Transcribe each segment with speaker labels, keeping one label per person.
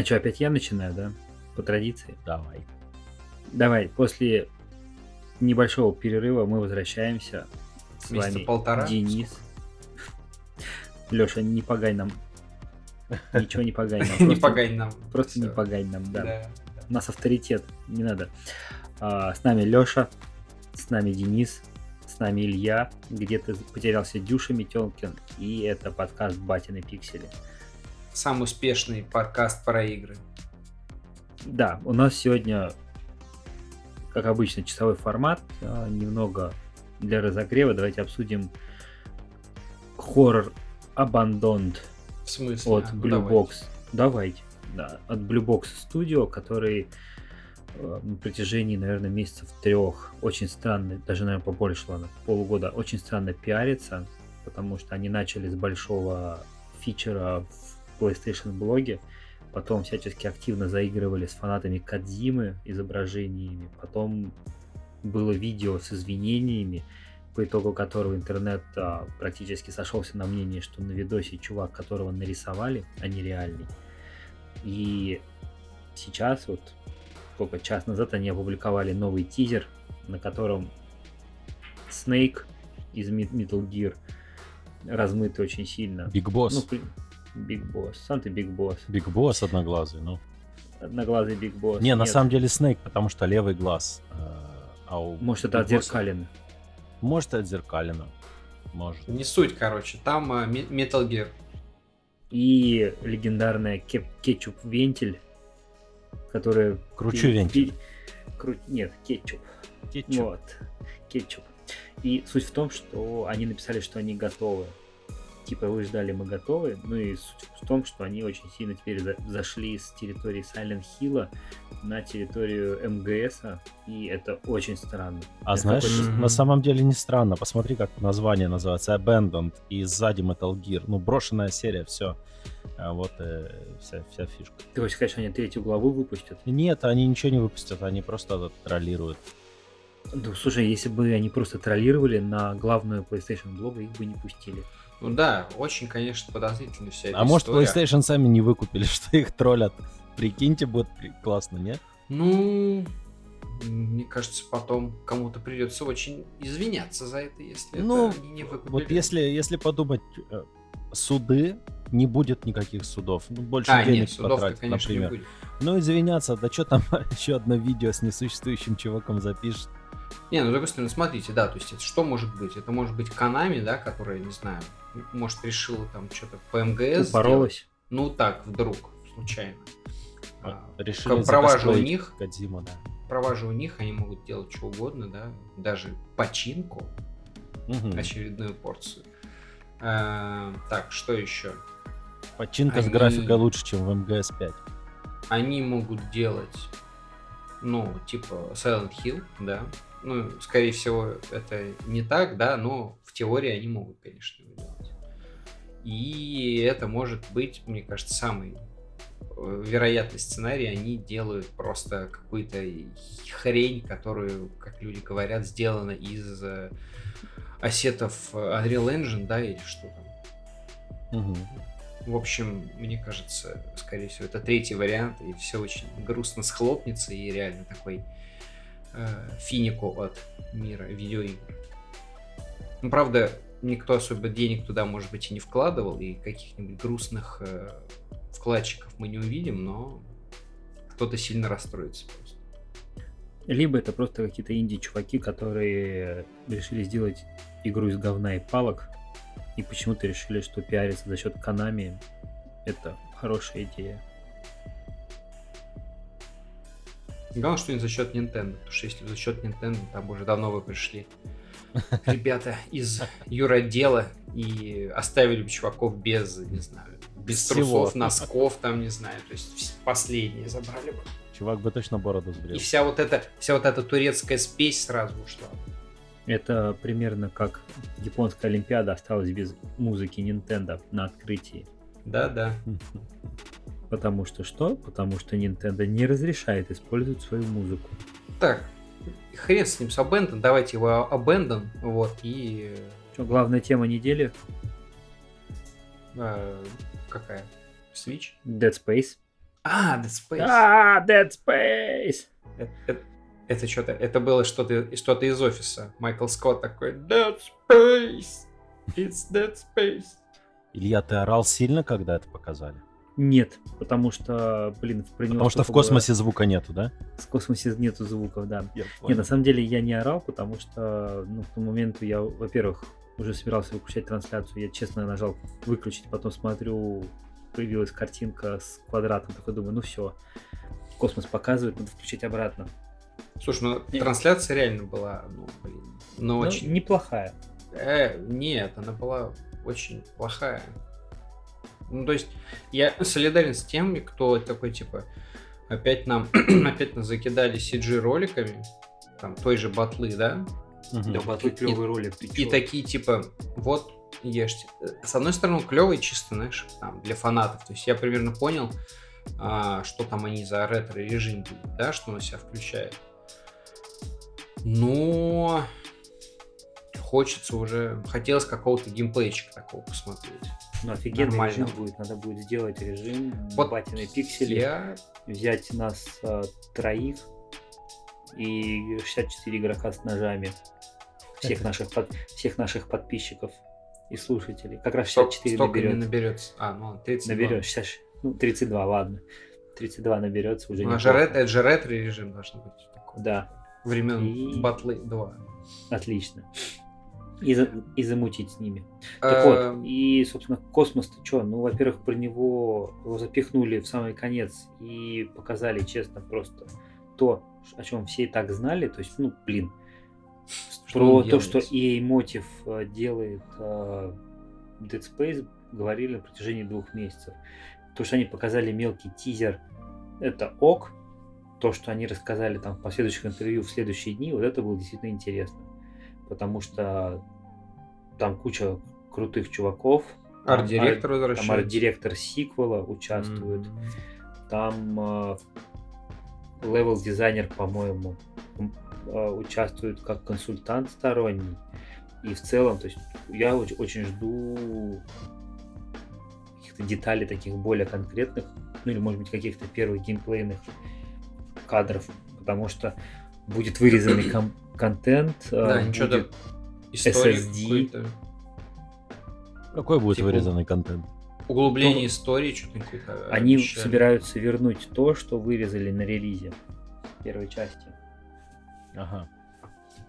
Speaker 1: А что, опять я начинаю, да? По традиции.
Speaker 2: Давай.
Speaker 1: Давай, после небольшого перерыва мы возвращаемся. С
Speaker 3: Месяца
Speaker 1: вами
Speaker 3: полтора?
Speaker 1: Денис. Леша, не погай нам. Ничего не погай нам.
Speaker 3: Не погань нам.
Speaker 1: Просто не погань нам, да.
Speaker 3: Да.
Speaker 1: У нас авторитет, не надо. А, с нами Леша, с нами Денис, с нами Илья, где-то потерялся Дюша Метелкин, и это подкаст Батины Пиксели.
Speaker 3: Самый успешный подкаст про игры.
Speaker 1: Да, у нас сегодня, как обычно, часовой формат, а, немного для разогрева. Давайте обсудим хоррор Abandoned
Speaker 3: В смысле?
Speaker 1: от
Speaker 3: А, ну
Speaker 1: Blue
Speaker 3: давайте.
Speaker 1: Box. Давайте. Да, от Blue Box Studio, который э, на протяжении, наверное, месяцев трех очень странно, даже, наверное, побольше, ладно, полугода, очень странно пиарится, потому что они начали с большого фичера в PlayStation блоге, потом всячески активно заигрывали с фанатами Кадзимы изображениями, потом было видео с извинениями, по итогу которого интернет а, практически сошелся на мнении, что на видосе чувак, которого нарисовали, а не реальный. И сейчас, вот сколько, час назад они опубликовали новый тизер, на котором Снейк из Metal Gear размытый очень сильно.
Speaker 2: Биг
Speaker 1: Ну,
Speaker 2: Босс.
Speaker 1: при- Биг Босс. Сам ты Биг Босс.
Speaker 2: Биг Босс одноглазый, ну.
Speaker 1: Одноглазый Биг Босс.
Speaker 2: Не, на
Speaker 1: Нет,
Speaker 2: самом деле Снейк, потому что левый глаз. э, А у
Speaker 1: Может, это
Speaker 2: Биг Босса-
Speaker 1: отзеркалено.
Speaker 2: Может, отзеркалено. Может.
Speaker 3: Не суть, короче. Там а, Metal Gear.
Speaker 1: И легендарная кеп- кетчуп-вентиль, которая...
Speaker 2: Кручу
Speaker 1: пи-
Speaker 2: вентиль.
Speaker 1: пи- кру- Нет, кетчуп.
Speaker 2: Кетчуп.
Speaker 1: Вот. Кетчуп. И суть в том, что они написали, что они готовы. Типа, вы ждали, мы готовы. Ну и суть в том, что они очень сильно теперь за- зашли с территории Silent Hill на территорию МГС, и это очень странно.
Speaker 2: А
Speaker 1: Это
Speaker 2: знаешь, на самом деле не странно. Посмотри, как название называется. Abandoned. И сзади Metal Gear. Ну, брошенная серия, все. Вот э, вся, вся фишка.
Speaker 1: Ты хочешь сказать, что они третью главу выпустят?
Speaker 2: Нет, они ничего не выпустят, они просто троллируют.
Speaker 1: Ну, слушай, если бы они просто троллировали на главную PlayStation блога, их бы не пустили.
Speaker 3: Ну да, очень, конечно, подозрительно вся эта
Speaker 2: а может,
Speaker 3: история.
Speaker 2: PlayStation сами не выкупили, что их троллят. Прикиньте, будет классно, нет?
Speaker 3: Ну, мне кажется, потом кому-то придется очень извиняться за это, если
Speaker 2: Ну,
Speaker 3: это не выкупили.
Speaker 2: Вот если, если подумать, э, суды, не будет никаких судов. Ну, больше
Speaker 3: А,
Speaker 2: денег
Speaker 3: нет, судов-то,
Speaker 2: потратить,
Speaker 3: конечно,
Speaker 2: например.
Speaker 3: не будет.
Speaker 2: Ну, извиняться, да что там еще одно видео с несуществующим чуваком запишет.
Speaker 3: Не, ну, с другой стороны, смотрите, да, то есть это что может быть? Это может быть Канами, да, которая, не знаю, может, решила там что-то по МГС
Speaker 1: Упоролась.
Speaker 3: сделать. Ну, так, вдруг, случайно.
Speaker 2: Вот,
Speaker 3: А,
Speaker 2: Решили
Speaker 3: права у них.
Speaker 2: Кодзиму, да.
Speaker 3: Права у них, они могут делать что угодно, да, даже починку,
Speaker 2: Мгм.
Speaker 3: очередную порцию. А, так, что еще?
Speaker 2: Починка с
Speaker 3: Они-
Speaker 2: графикой лучше, чем в МГС 5.
Speaker 3: Они могут делать, ну, типа Silent Hill, да. Ну, скорее всего, это не так, да, но в теории они могут, конечно. И это может быть, мне кажется, самый э, вероятный сценарий. Они делают просто какую-то хрень, которую, как люди говорят, сделана из э, ассетов Unreal Engine, да, или что там.
Speaker 2: Мгм.
Speaker 3: В общем, мне кажется, скорее всего, это третий вариант, и все очень грустно схлопнется, и реально такой э, финику от мира видеоигр. Ну, правда, никто особо денег туда, может быть, и не вкладывал, и каких-нибудь грустных э, вкладчиков мы не увидим, но кто-то сильно расстроится просто.
Speaker 1: Либо это просто какие-то инди-чуваки, которые решили сделать игру из говна и палок, и почему-то решили, что пиариться за счет Канами это хорошая идея.
Speaker 3: Главное, что не за счет Nintendo, потому что если за счет Nintendo, там уже давно вы пришли ребята из юродела и оставили бы чуваков без, не знаю, без
Speaker 2: Всего.
Speaker 3: трусов, носков, там, не знаю, то есть последние забрали бы.
Speaker 2: Чувак бы точно бороду сбрил.
Speaker 3: И вся вот эта, вся вот эта турецкая спесь сразу ушла.
Speaker 1: Это примерно как японская Олимпиада осталась без музыки Nintendo на открытии.
Speaker 3: Да-да.
Speaker 1: Потому что что? Потому что Nintendo не разрешает использовать свою музыку.
Speaker 3: Так, хрен с ним, с Abandon, давайте его Abandon, вот, и...
Speaker 1: Что, главная тема недели
Speaker 3: э, какая? Switch?
Speaker 1: Dead Space.
Speaker 3: А, Dead Space.
Speaker 1: А, Dead Space!
Speaker 3: Э- э- Это что-то, это было что-то что-то из офиса. Майкл Скотт такой, Dead Space, it's Dead Space.
Speaker 2: Илья, ты орал сильно, когда это показали?
Speaker 1: Нет, потому что, блин, про него
Speaker 2: Потому что в
Speaker 1: столько было-
Speaker 2: космосе звука нету, да?
Speaker 1: В космосе нету звуков, да.
Speaker 2: Я
Speaker 1: Нет, на самом деле я не орал, потому что, ну, к тому моменту я, во-первых, уже собирался выключать трансляцию, я честно нажал выключить, потом смотрю, появилась картинка с квадратом, такой думаю, ну все, космос показывает, надо включить обратно.
Speaker 3: Слушай, ну
Speaker 1: Нет.
Speaker 3: трансляция реально была, ну, блин, ну,
Speaker 1: Ну,
Speaker 3: очень...
Speaker 1: неплохая.
Speaker 3: Э, нет, она была очень плохая. Ну, то есть, я солидарен с теми, кто такой, типа, опять нам, опять нас закидали CG роликами, там, той же батлы, да.
Speaker 1: Да, батлы
Speaker 3: И-
Speaker 1: клевый ролик, ты
Speaker 3: и такие, типа, вот, ешьте. С одной стороны, клевый, чисто, знаешь, там, для фанатов. То есть, я примерно понял, а, что там они за ретро-режим да, что он себя включает. Но хочется уже, хотелось какого-то геймплейчика такого посмотреть.
Speaker 1: Ну, офигенный
Speaker 3: Нормально.
Speaker 1: режим будет, надо будет сделать режим,
Speaker 3: Вот
Speaker 1: батиные пиксели,
Speaker 3: Я
Speaker 1: взять нас э, троих и 64 игрока с ножами. Всех наших, под- всех наших подписчиков и слушателей. Как раз
Speaker 3: столько,
Speaker 1: 64
Speaker 3: столько не
Speaker 1: наберет.
Speaker 3: наберется. А, ну, ладно, 32.
Speaker 1: Наберет, сейчас, ну, 32, ладно. 32 наберется уже
Speaker 3: Ну,
Speaker 1: неплохо.
Speaker 3: же рет- это же ретро-режим должен быть. Такой.
Speaker 1: Да,
Speaker 3: Времен
Speaker 1: И-
Speaker 3: батлы 2.
Speaker 1: отлично. И, за- и замутить с ними. Так вот,
Speaker 3: Эм,
Speaker 1: и, собственно, космос-то что? Ну, во-первых, про него его запихнули в самый конец и показали, честно, просто то, о чем все и так знали. То есть, ну, блин,
Speaker 3: Что
Speaker 1: про то,
Speaker 3: делает?
Speaker 1: что EA Motive э, делает э, Dead Space, говорили на протяжении двух месяцев. То, что они показали мелкий тизер, это ок. То, что они рассказали там в последующих интервью в следующие дни, вот это было действительно интересно. Потому что там куча крутых чуваков.
Speaker 3: Арт-директор
Speaker 1: арт- Там
Speaker 3: возвращается.
Speaker 1: арт-директор сиквела участвует.
Speaker 3: Мгм.
Speaker 1: Там левел-дизайнер, по-моему, э, участвует как консультант сторонний. И в целом, то есть я оч- очень жду каких-то деталей таких более конкретных, ну или может быть каких-то первых геймплейных кадров, потому что будет вырезанный кон- контент, э,
Speaker 3: Да, ничего
Speaker 1: будет
Speaker 3: то истории
Speaker 1: SSD.
Speaker 3: какой-то.
Speaker 2: Какой будет
Speaker 3: Типа-
Speaker 2: вырезанный контент?
Speaker 3: Углубление
Speaker 1: Ну,
Speaker 3: истории, что-то какое-то.
Speaker 1: Они
Speaker 3: обещали.
Speaker 1: собираются вернуть то, что вырезали на релизе первой части.
Speaker 2: Ага.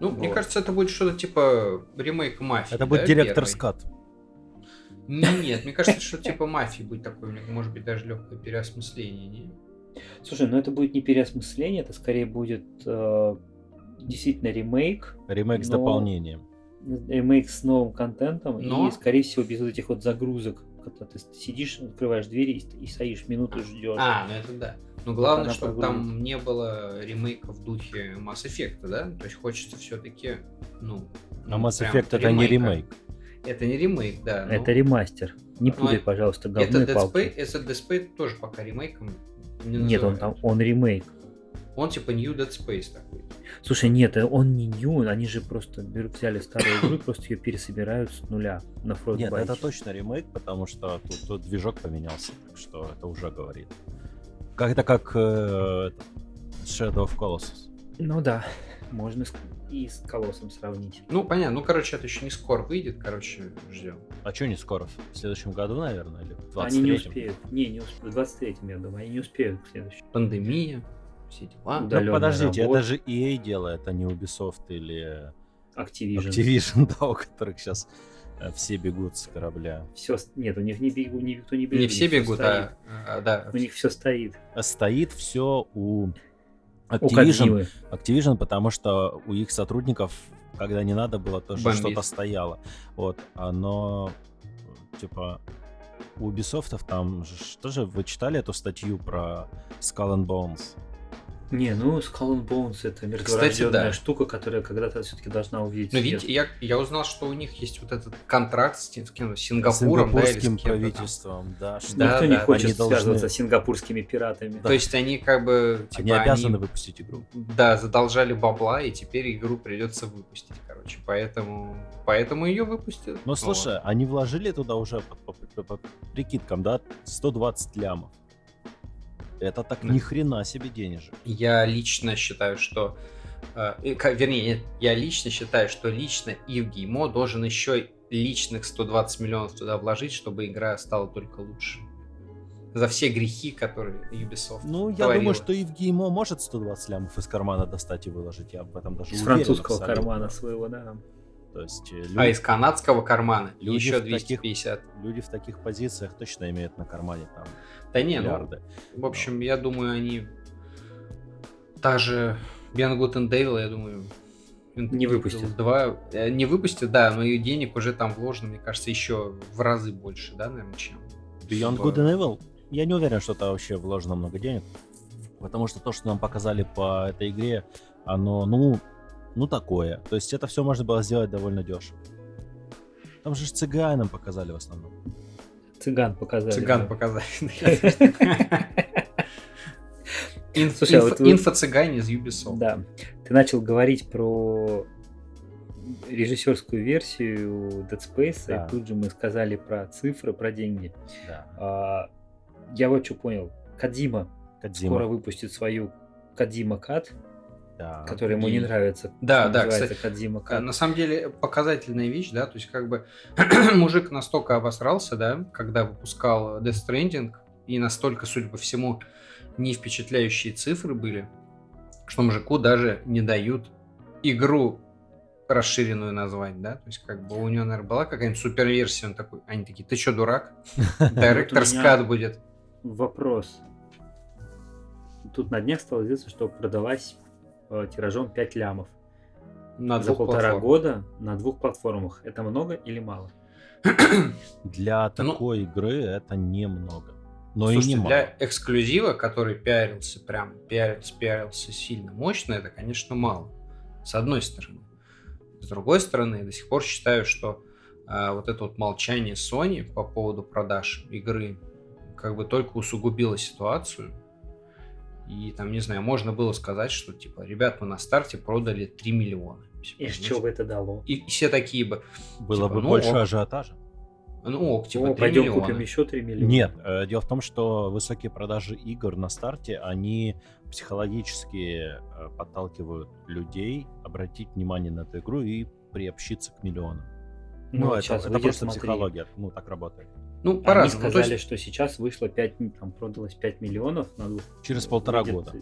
Speaker 3: Ну, мне
Speaker 1: Вот.
Speaker 3: кажется, это будет что-то типа ремейк мафии.
Speaker 2: Это будет
Speaker 3: да,
Speaker 2: директор
Speaker 3: первый?
Speaker 2: скат.
Speaker 3: Нет, мне кажется, что типа мафии будет такое, может быть даже легкое переосмысление, не?
Speaker 1: Слушай, ну это будет не переосмысление, это скорее будет э, действительно ремейк,
Speaker 2: Ремейк с
Speaker 1: Но-
Speaker 2: дополнением.
Speaker 1: ремейк с новым контентом
Speaker 3: Но-
Speaker 1: и, скорее всего, без вот этих вот загрузок, когда ты сидишь, открываешь двери и, и стоишь минуту ждешь.
Speaker 3: А, ну это да. Но главное,
Speaker 1: она
Speaker 3: чтобы
Speaker 1: прогрузит.
Speaker 3: там не было ремейка в духе Mass Effect, да? То есть хочется все-таки, ну...
Speaker 2: А
Speaker 3: ну,
Speaker 2: Mass Effect это не ремейк.
Speaker 3: Это не ремейк, да. но
Speaker 1: это ремастер. Не
Speaker 3: Ну,
Speaker 1: путай,
Speaker 3: это-
Speaker 1: пожалуйста,
Speaker 3: Это
Speaker 1: говно и
Speaker 3: Dead
Speaker 1: палки.
Speaker 3: Space, это Dead Space тоже пока ремейком не
Speaker 1: Нет, он там, он ремейк.
Speaker 3: Он типа New Dead Space такой.
Speaker 1: Слушай, нет, он не new, они же просто берут, взяли старую игру и просто ее пересобирают с нуля на Frostbite.
Speaker 2: Нет, это точно ремейк, потому что тут, тут движок поменялся, так что это уже говорит. Как это как э, Shadow of Colossus.
Speaker 1: Ну да, можно и с Колоссом сравнить.
Speaker 3: Ну, понятно. Ну, короче, это еще не скоро выйдет. Короче, ждем.
Speaker 2: А что не скоро? В следующем году, наверное, или в 23
Speaker 1: Они не успеют. Не, не успеют. В 23-м, я думаю, они не успеют к следующему.
Speaker 3: Пандемия, все дела.
Speaker 1: Да.
Speaker 2: Ну, подождите,
Speaker 1: работа.
Speaker 2: это же EA делает, а не Ubisoft или
Speaker 1: Activision.
Speaker 2: Activision, да, у которых сейчас все бегут с корабля.
Speaker 1: Все, нет, у них не бегу, никто не бежит.
Speaker 3: Не
Speaker 1: у
Speaker 3: все бегут, а, а, да.
Speaker 1: У них все стоит.
Speaker 2: А Стоит все у
Speaker 1: У
Speaker 2: Activision,
Speaker 1: Кодзимы.
Speaker 2: Activision, потому что у их сотрудников, когда не надо было, тоже
Speaker 3: Бомбит.
Speaker 2: что-то стояло. Вот, оно типа у Ubisoft там же тоже вы читали эту статью про Skull and Bones?
Speaker 1: Не, ну Skull and Bones это мертворожденная
Speaker 3: да.
Speaker 1: штука, которая когда-то все-таки должна увидеть
Speaker 3: Но
Speaker 1: свет.
Speaker 3: видите, я, я узнал, что у них есть вот этот контракт с, с кем-то, с Сингапуром, да, или с там.
Speaker 2: правительством, да, что
Speaker 3: Да,
Speaker 1: Никто не
Speaker 3: да,
Speaker 1: хочет
Speaker 2: они должны-
Speaker 1: связываться с сингапурскими пиратами.
Speaker 3: То есть они как бы, типа,
Speaker 2: они обязаны выпустить игру.
Speaker 3: да, задолжали бабла, и теперь игру придется выпустить, короче. Поэтому, поэтому ее выпустят.
Speaker 2: Ну
Speaker 3: Вот.
Speaker 2: слушай, они вложили туда уже по, по- по- по прикидкам, да, 120 лямов. Это так ни хрена себе денежек.
Speaker 3: Я лично считаю, что... э, вернее, нет, я лично считаю, что лично Ив Геймо должен еще личных 120 миллионов туда вложить, чтобы игра стала только лучше. За все грехи, которые Ubisoft
Speaker 2: Ну, я
Speaker 3: творила.
Speaker 2: думаю, что и в Геймо может 120 лямов из кармана достать и выложить. Я в этом даже
Speaker 1: Из
Speaker 2: уверен
Speaker 1: французского
Speaker 2: абсолютно.
Speaker 1: кармана своего, да.
Speaker 2: То есть э,
Speaker 3: А
Speaker 2: люди,
Speaker 3: из канадского кармана
Speaker 2: Люди
Speaker 3: еще
Speaker 2: в таких-
Speaker 3: 250.
Speaker 2: люди в таких позициях точно имеют на кармане там
Speaker 3: Да не, ну,
Speaker 2: миллиарды.
Speaker 3: в общем, я думаю, они... Та же Beyond Good and Devil, я думаю...
Speaker 1: Не выпустят.
Speaker 3: Два, э, не выпустят, да, но и денег уже там вложено, мне кажется, еще в разы больше, да, наверное, чем...
Speaker 2: Beyond Good and Evil, я не уверен, что это вообще вложено много денег. Потому что то, что нам показали по этой игре, оно, ну, ну такое. То есть это все можно было сделать довольно дешево. Там же ж цыган нам показали в основном.
Speaker 1: Цыган показали.
Speaker 3: Цыган
Speaker 1: да.
Speaker 3: показали.
Speaker 1: А
Speaker 3: Инфо-цыгане из Ubisoft.
Speaker 1: Да. Ты начал говорить про режиссерскую версию Dead Space,
Speaker 2: Да.
Speaker 1: и тут же мы сказали про цифры, про деньги.
Speaker 2: Да.
Speaker 1: А, я вот что понял. Кадима скоро выпустит свою Кадима Кат,
Speaker 2: Да.
Speaker 1: который ему не
Speaker 3: и-
Speaker 1: нравится.
Speaker 3: Да, да, кстати,
Speaker 1: Кадима
Speaker 3: А,
Speaker 1: Кат.
Speaker 3: На самом деле показательная вещь, да, то есть как бы мужик настолько обосрался, да, когда выпускал Death Stranding, и настолько, судя по всему, не впечатляющие цифры были, что мужику даже не дают игру расширенную назвать, да, то есть как бы у него, наверное, была какая-нибудь суперверсия, он такой, они такие, ты что, дурак?
Speaker 1: Меня-
Speaker 3: Cut будет.
Speaker 1: Вопрос. Тут на днях стало известно, что продалась э, тиражом 5 лямов.
Speaker 3: На
Speaker 1: За
Speaker 3: двух
Speaker 1: полтора
Speaker 3: платформах.
Speaker 1: года на двух платформах. Это много или мало?
Speaker 2: Для
Speaker 3: Ну-
Speaker 2: такой игры это немного. Но
Speaker 3: Слушайте,
Speaker 2: и не
Speaker 3: для
Speaker 2: мало.
Speaker 3: эксклюзива, который пиарился прям, пиарился, пиарился сильно мощно, это, конечно, мало. С одной стороны. С другой стороны, я до сих пор считаю, что а, вот это вот молчание Sony по поводу продаж игры как бы только усугубило ситуацию. И там, не знаю, можно было сказать, что типа, ребят, мы на старте продали 3 миллиона.
Speaker 1: И что бы это дало?
Speaker 3: И, и все такие бы,
Speaker 2: Было
Speaker 3: типа,
Speaker 2: бы
Speaker 3: ну,
Speaker 2: больше
Speaker 3: ок.
Speaker 2: ажиотажа.
Speaker 3: ну ок, типа,
Speaker 1: О,
Speaker 3: 3
Speaker 1: пойдем
Speaker 3: миллиона.
Speaker 1: купим еще 3 миллиона.
Speaker 2: Нет, э, дело в том, что высокие продажи игр на старте, они психологически э, подталкивают людей обратить внимание на эту игру и приобщиться к миллионам.
Speaker 1: Ну,
Speaker 2: Ну, это,
Speaker 1: сейчас
Speaker 2: это
Speaker 1: выйдет,
Speaker 2: просто
Speaker 1: смотри.
Speaker 2: психология, ну так работает.
Speaker 3: Ну,
Speaker 1: Они
Speaker 3: по-разному. Ну,
Speaker 1: сказали,
Speaker 3: есть-
Speaker 1: что сейчас вышло 5, там продалось 5 миллионов на двух.
Speaker 2: Через полтора
Speaker 1: Выйдет-
Speaker 2: года.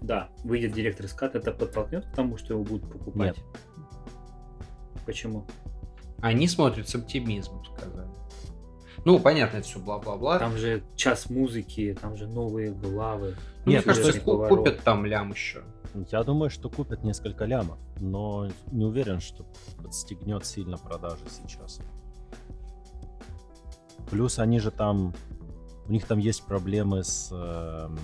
Speaker 1: Да, выйдет директор скат, это подтолкнет к тому, что его будут покупать.
Speaker 2: Нет.
Speaker 1: Почему?
Speaker 3: Они смотрят с оптимизмом, сказали. Ну, понятно, это все бла-бла-бла.
Speaker 1: Там же час музыки, там же новые главы.
Speaker 3: Ну,
Speaker 2: Нет,
Speaker 3: мне кажется, купят там лям еще.
Speaker 2: Я думаю, что купят несколько лямов, но не уверен, что подстегнет сильно продажи сейчас. Плюс они же там, у них там есть проблемы с эм,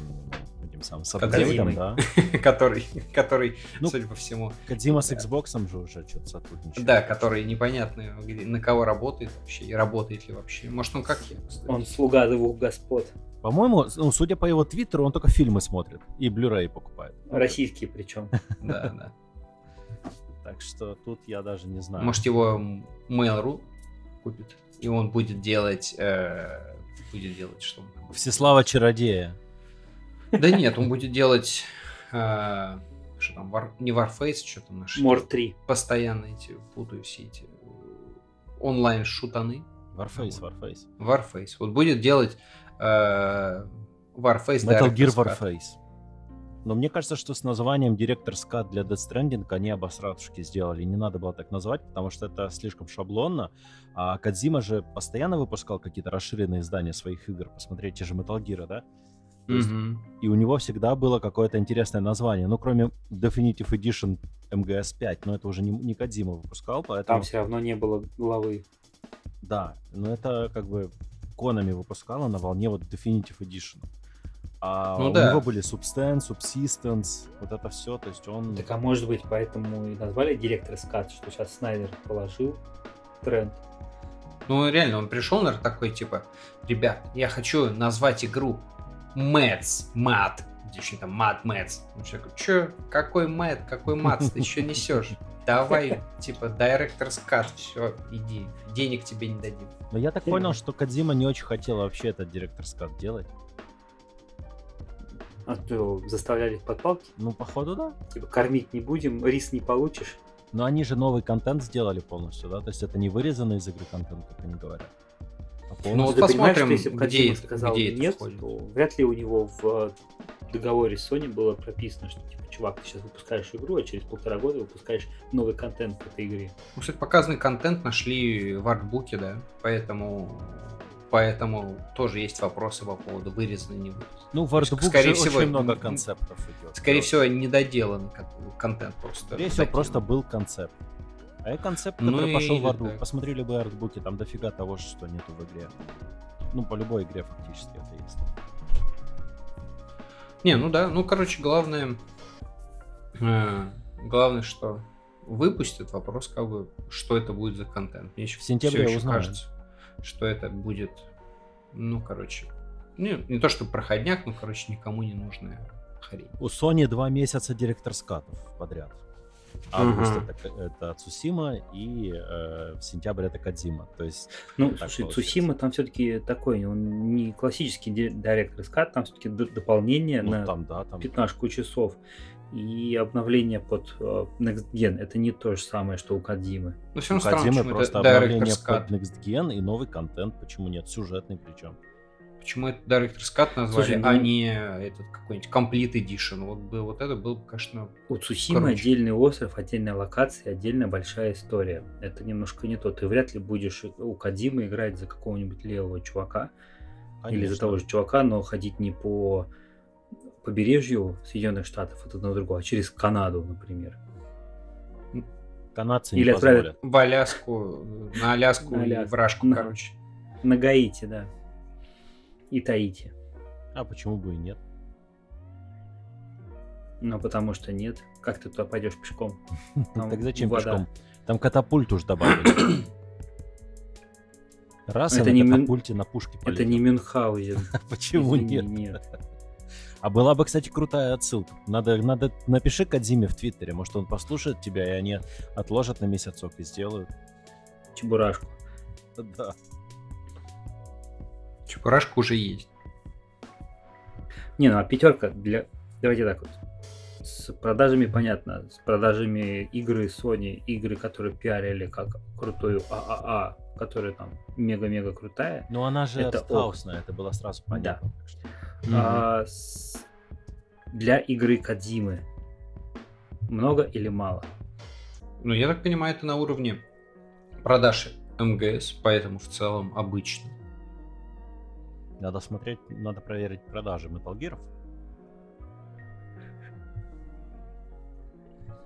Speaker 2: этим самым с апдейтом, да?
Speaker 3: который, который,
Speaker 2: Ну,
Speaker 3: судя по всему,
Speaker 2: Кодзима с Xbox же уже что-то сотрудничает.
Speaker 3: да, который непонятно, на кого работает вообще, и работает ли вообще. Может, он как я.
Speaker 1: Он слуга двух господ.
Speaker 2: По-моему, ну, судя по его твиттеру, он только фильмы смотрит и Blu-ray покупает.
Speaker 1: Российские причем.
Speaker 3: Да, да.
Speaker 2: Так что тут я даже не знаю.
Speaker 3: Может, его Mail.ru купит, и он будет делать... э, будет делать что?
Speaker 2: Всеслава Чародея.
Speaker 3: Да нет, он будет делать... э, что там, War- не Warface, что там наши...
Speaker 1: Мор 3.
Speaker 3: Постоянно эти, путаю все эти э, онлайн-шутаны.
Speaker 2: Warface, Warface.
Speaker 3: Warface. Вот будет делать Warface
Speaker 2: Metal Gear. Warface. Но мне кажется, что с названием Director's Cut для Death Stranding они обосратушки сделали. Не надо было так назвать, потому что это слишком шаблонно. А Кадзима же постоянно выпускал какие-то расширенные издания своих игр. Посмотреть те же Metal Gear, да? То есть. И у него всегда было какое-то интересное название. Ну, кроме Definitive Edition MGS5, но это уже не, не Кадзима выпускал, поэтому...
Speaker 1: Там все равно не было главы.
Speaker 2: Да, но это как бы Konami выпускала на волне вот Definitive Edition. А
Speaker 3: Ну
Speaker 2: у
Speaker 3: да.
Speaker 2: него были Substance, Subsistence, вот это все, то есть он...
Speaker 1: Так а может быть, поэтому и назвали директор скат, что сейчас Снайдер положил тренд.
Speaker 3: Ну, реально, он пришел, наверное, такой, типа, ребят, я хочу назвать игру Мэтс, Мат. Еще там Мат Мэтс. Он такой, че, какой Мэт, какой Матс, ты еще несешь? Давай, типа, Director's Cut, все, иди, денег тебе не дадим.
Speaker 2: Но я так понял, что Кадзима не очень хотел вообще этот Director's Cut делать.
Speaker 1: А то заставляли их под палки.
Speaker 2: Ну, походу, да.
Speaker 1: Типа, кормить не будем, рис не получишь.
Speaker 2: Но они же новый контент сделали полностью, да? То есть это не вырезанный из игры контент, как они говорят. А
Speaker 3: Ну,
Speaker 2: полностью-
Speaker 3: вот
Speaker 1: Ты понимаешь,
Speaker 3: посмотрим,
Speaker 1: что если бы
Speaker 3: где
Speaker 1: сказал
Speaker 3: где это
Speaker 1: нет,
Speaker 3: входит.
Speaker 1: то вряд ли у него в договоре с Sony было прописано, что типа, чувак, ты сейчас выпускаешь игру, а через полтора года выпускаешь новый контент в этой игре.
Speaker 3: Ну, кстати, показанный контент нашли в артбуке, да, поэтому поэтому тоже есть вопросы по поводу вырезанной не вырезанной.
Speaker 2: Ну, в артбук
Speaker 3: скорее
Speaker 2: же
Speaker 3: всего,
Speaker 2: очень много концептов идет.
Speaker 3: Скорее
Speaker 2: Да.
Speaker 3: всего, недоделанный кон- контент просто.
Speaker 2: Скорее всего, просто был концепт. А концепт,
Speaker 3: Ну
Speaker 2: который пошел в артбук.
Speaker 3: так.
Speaker 2: Посмотри любые артбуки, там дофига того, что нету в игре. Ну, по любой игре фактически это есть.
Speaker 3: Не, ну да, ну короче, главное, э, главное, что выпустят вопрос, как бы, что это будет за контент. Мне еще,
Speaker 2: В сентябре
Speaker 3: еще
Speaker 2: узнаем.
Speaker 3: кажется, что это будет, ну, короче, не, не то что проходняк, но, короче, никому не нужная хрень.
Speaker 2: У Sony два месяца директор скатов подряд. Август
Speaker 3: Мгм.
Speaker 2: это, это Цусима и э, в сентябрь это Кадзима. То есть
Speaker 1: Ну,
Speaker 2: Так
Speaker 1: слушай,
Speaker 2: получается.
Speaker 1: Цусима там все-таки такой, он не классический ди- директор скат, там все-таки дополнение
Speaker 2: ну,
Speaker 1: на
Speaker 2: там, да, там.
Speaker 1: пятнашку часов. И обновление под э, Next Gen это не то же самое, что у Кадзимы.
Speaker 3: Все
Speaker 2: У
Speaker 3: почему
Speaker 2: просто обновление под Next Gen и новый контент. Почему нет? Сюжетный причем.
Speaker 3: Почему это Director's Cut назвали,
Speaker 1: Слушай, ну-
Speaker 3: а не этот какой-нибудь Complete Edition? Вот, бы, вот это был бы, конечно,
Speaker 1: У Цусимы
Speaker 3: Короче.
Speaker 1: отдельный остров, отдельная локация, отдельная большая история. Это немножко не то. Ты вряд ли будешь у Кадзимы играть за какого-нибудь левого чувака или за
Speaker 2: Конечно.
Speaker 1: того же чувака, но ходить не по побережью Соединенных Штатов от одного другого, а через Канаду, например.
Speaker 2: Канадцы
Speaker 1: Или
Speaker 2: не
Speaker 1: отправят-
Speaker 2: позволят.
Speaker 3: в Аляску, на Аляску
Speaker 1: На Аляску.
Speaker 3: в Рашку,
Speaker 1: На-
Speaker 3: короче.
Speaker 1: На Гаити, да. И Таити.
Speaker 2: А почему бы и нет?
Speaker 1: Ну, потому что нет. Как ты туда пойдешь пешком?
Speaker 2: Так зачем пешком? Там катапульт уж добавили. Раз
Speaker 1: Это не
Speaker 2: катапульте на пушке
Speaker 1: Это не Мюнхгаузен.
Speaker 2: Почему нет. А была бы, кстати, крутая отсылка. Надо, надо напиши Кадзиме в Твиттере, может он послушает тебя, и они отложат на месяцок и сделают.
Speaker 1: Чебурашку.
Speaker 2: Да.
Speaker 3: Чебурашка уже есть.
Speaker 1: Не, ну а пятерка для... Давайте так вот. С продажами понятно. С продажами игры Sony, игры, которые пиарили как крутую ААА, которая там мега-мега крутая.
Speaker 2: Но она же
Speaker 1: Это
Speaker 2: артхаусная, это было сразу понятно. так что.
Speaker 1: А с- для игры Кадзимы много или мало?
Speaker 3: Ну, я так понимаю, это на уровне продаж МГС, поэтому в целом обычно.
Speaker 2: Надо смотреть, надо проверить продажи Metal Gear.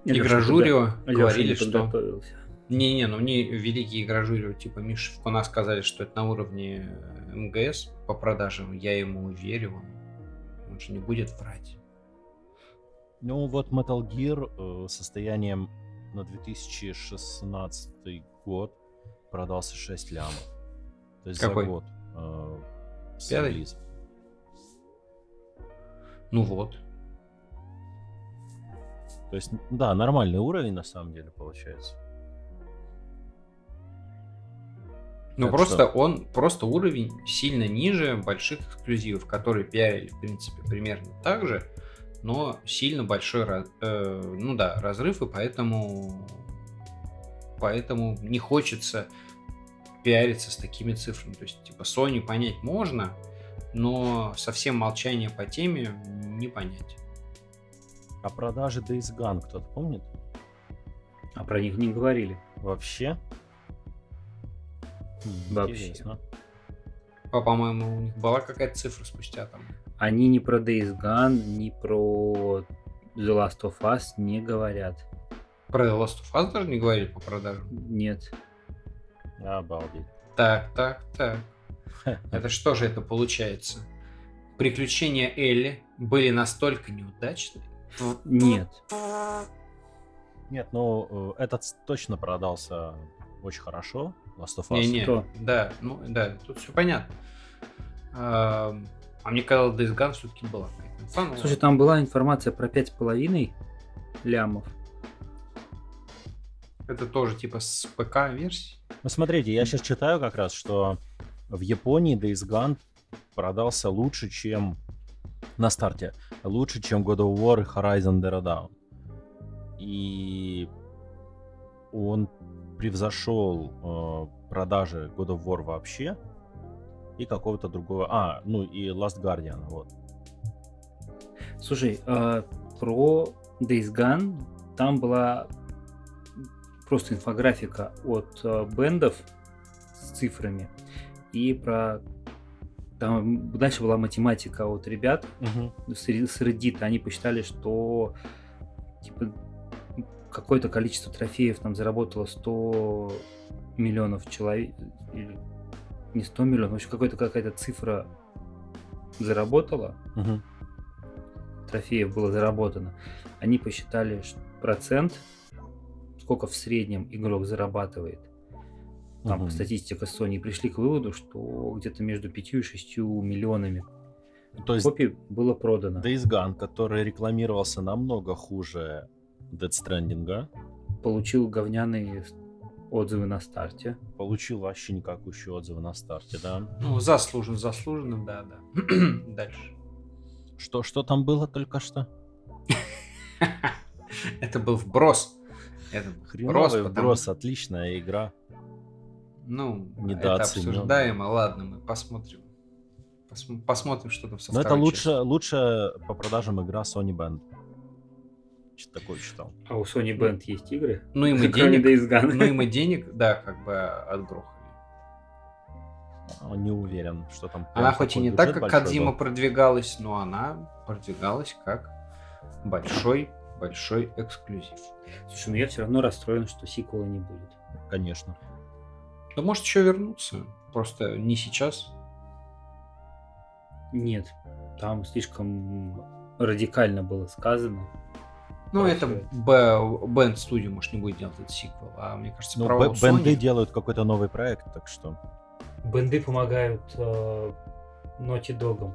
Speaker 3: Игражурио
Speaker 1: Леша
Speaker 3: говорили,
Speaker 1: не
Speaker 3: что... Не-не, ну мне великие Игражурио, типа Миша Фукуна сказали, что это на уровне э, МГС по продажам. Я ему верю, он, он же не будет врать.
Speaker 2: Ну вот Metal Gear э, состоянием на 2016 год продался 6 лямов. То есть
Speaker 3: Какой?
Speaker 2: за год.
Speaker 3: Пятый? Ну вот.
Speaker 2: То есть, да, нормальный уровень на самом деле получается.
Speaker 3: Ну
Speaker 2: Так
Speaker 3: просто
Speaker 2: что-
Speaker 3: он, просто уровень сильно ниже больших эксклюзивов, которые пиарили, в принципе, примерно так же, но сильно большой, э, ну да, разрыв, и поэтому, поэтому не хочется пиариться с такими цифрами. То есть, типа, Sony понять можно, но совсем молчание по теме не понять.
Speaker 2: А продажи Days Gone кто-то помнит?
Speaker 1: А про них не говорили.
Speaker 2: Вообще?
Speaker 1: Вообще.
Speaker 2: интересно.
Speaker 3: А, по-моему, у них была какая-то цифра спустя там.
Speaker 1: Они ни про Days Gone, ни про The Last of Us не говорят.
Speaker 3: Про The Last of Us даже не говорили по продажам.
Speaker 1: Нет.
Speaker 2: Обалдеть.
Speaker 3: Так, так, так. Это что же это получается? Приключения Элли были настолько неудачны?
Speaker 1: Нет.
Speaker 2: Нет, ну э, этот точно продался очень хорошо. Last of Us.
Speaker 3: Не-не,
Speaker 1: Кто?
Speaker 3: да, ну да, тут все понятно. А, а мне казалось, Days Gone все-таки была
Speaker 1: Слушай, там была информация про пять с половиной лямов.
Speaker 3: Это тоже типа с ПК-версии?
Speaker 2: Ну, смотрите, я сейчас читаю как раз, что в Японии Days Gone продался лучше, чем на старте лучше, чем God of War и Horizon Zero Dawn. И он превзошел э, продажи God of War вообще и какого-то другого... А, ну и Last Guardian, вот.
Speaker 1: Слушай, а, про Days Gone там была просто инфографика от а, бендов с цифрами и про там дальше была математика от ребят Ре- с Reddit. Они посчитали, что типа какое-то количество трофеев там заработало 100 миллионов человек или не 100 миллионов, в общем, какая-то какая-то цифра заработала,
Speaker 2: Мгм.
Speaker 1: трофеев было заработано. Они посчитали процент, сколько в среднем игрок зарабатывает. Там
Speaker 2: Мгм.
Speaker 1: статистика Sony пришли к выводу, что где-то между 5 и 6 миллионами
Speaker 2: То есть
Speaker 1: копий было продано.
Speaker 2: Days Gone, который рекламировался намного хуже Dead Stranding, а,
Speaker 1: Получил говняные отзывы на старте.
Speaker 2: получил вообще никакущие отзывы на старте, да.
Speaker 3: Ну, заслужен, заслуженно, да, да. Дальше.
Speaker 2: Что, что там было только что?
Speaker 3: Это был вброс. Это
Speaker 2: Хреновый
Speaker 3: потому-
Speaker 2: вброс, отличная игра.
Speaker 3: Ну, это обсуждаемо. Ладно, мы посмотрим. Посм- посмотрим, что там со
Speaker 2: Но это лучше, лучше по продажам игра Sony Band. Что такое читал.
Speaker 1: А у Sony Band есть игры?
Speaker 3: Ну и мы денег,
Speaker 1: Days Gone.
Speaker 3: ну и мы денег, да, как бы отгрохали.
Speaker 2: Не уверен, что там.
Speaker 3: Она хоть и не так, как Кадзима продвигалась, но она продвигалась как большой, большой эксклюзив.
Speaker 1: Слушай, ну я все равно расстроен, что сиквела не будет.
Speaker 2: Конечно.
Speaker 3: Да может еще вернуться, просто не сейчас.
Speaker 1: Нет, там слишком радикально было сказано.
Speaker 3: Ну, это Б- Band Studio, может, не будет делать этот сиквел, а мне кажется,
Speaker 2: Ну,
Speaker 3: провал
Speaker 2: Бенды
Speaker 3: Sony-
Speaker 2: делают какой-то новый проект, так что.
Speaker 1: Бенды помогают э, Naughty Dog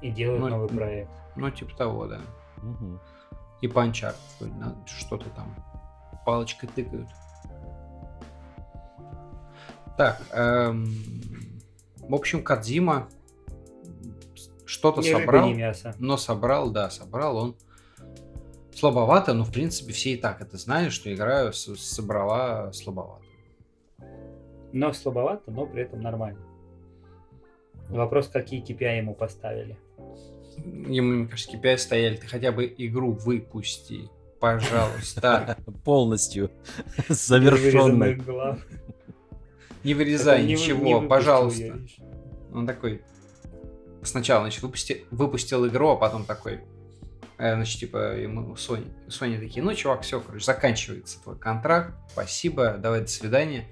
Speaker 1: и делают
Speaker 3: Ну,
Speaker 1: новый проект.
Speaker 3: Ну, типа того, да.
Speaker 2: Мгм.
Speaker 3: И надо что-то там палочкой тыкают. Так, эм, в общем, Кадзима что-то собрал, но собрал, да, собрал он слабовато, но в принципе все и так это знают, что игра с- собрала слабовато.
Speaker 1: Но слабовато, но при этом нормально. Вопрос, какие KPI ему поставили.
Speaker 3: Ему, мне кажется, KPI стояли, ты хотя бы игру выпусти, пожалуйста.
Speaker 2: Полностью завершенный.
Speaker 3: Не вырезай ничего, пожалуйста. Он такой сначала, значит, выпусти, выпустил игру, а потом такой, э, значит, типа, ему Sony, Sony такие, ну, чувак, все, короче, заканчивается твой контракт, спасибо, давай, до свидания.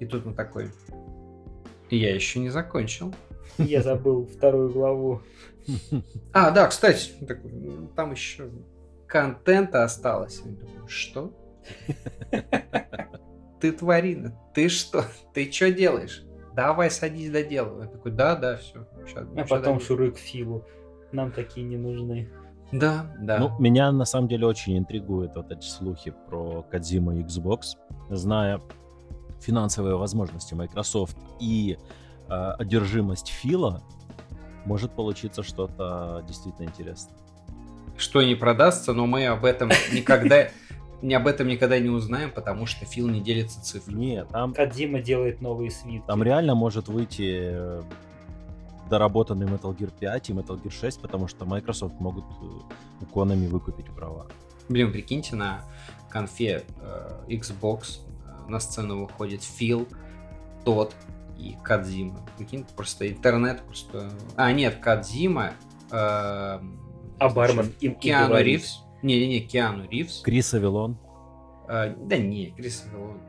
Speaker 3: И тут он такой, я еще не закончил.
Speaker 1: Я забыл вторую главу.
Speaker 3: А, да, кстати, такой, «Ну, там еще контента осталось. Я что? Ты тварина, ты что? Ты что делаешь? Давай садись доделывай. Я такой, да, да, все.
Speaker 1: А потом шуры к Филу. Нам такие не нужны.
Speaker 3: Да, да.
Speaker 2: Ну, меня на самом деле очень интригуют вот эти слухи про Кадзиму и Xbox, зная финансовые возможности Microsoft и э, одержимость Фила, может получиться что-то действительно интересное.
Speaker 3: Что не продастся, но мы об этом никогда не об этом никогда не узнаем, потому что Фил не делится цифрами.
Speaker 2: Не, там,
Speaker 1: Кадзима делает новые свитки.
Speaker 2: там реально может выйти э, доработанный Metal Gear 5 и Metal Gear 6, потому что Microsoft могут э, у Konami выкупить права.
Speaker 3: Блин, прикиньте, на конфе э, Xbox э, на сцену выходит Фил, тот и Кадзима. Прикинь, просто интернет просто... А, нет, Кадзима... э,
Speaker 1: А бармен им и
Speaker 3: Киану
Speaker 1: говорит.
Speaker 3: Ривз. Не-не-не, Киану Ривз.
Speaker 2: Крис Авилон.
Speaker 3: Э, да не, Крис Авилон.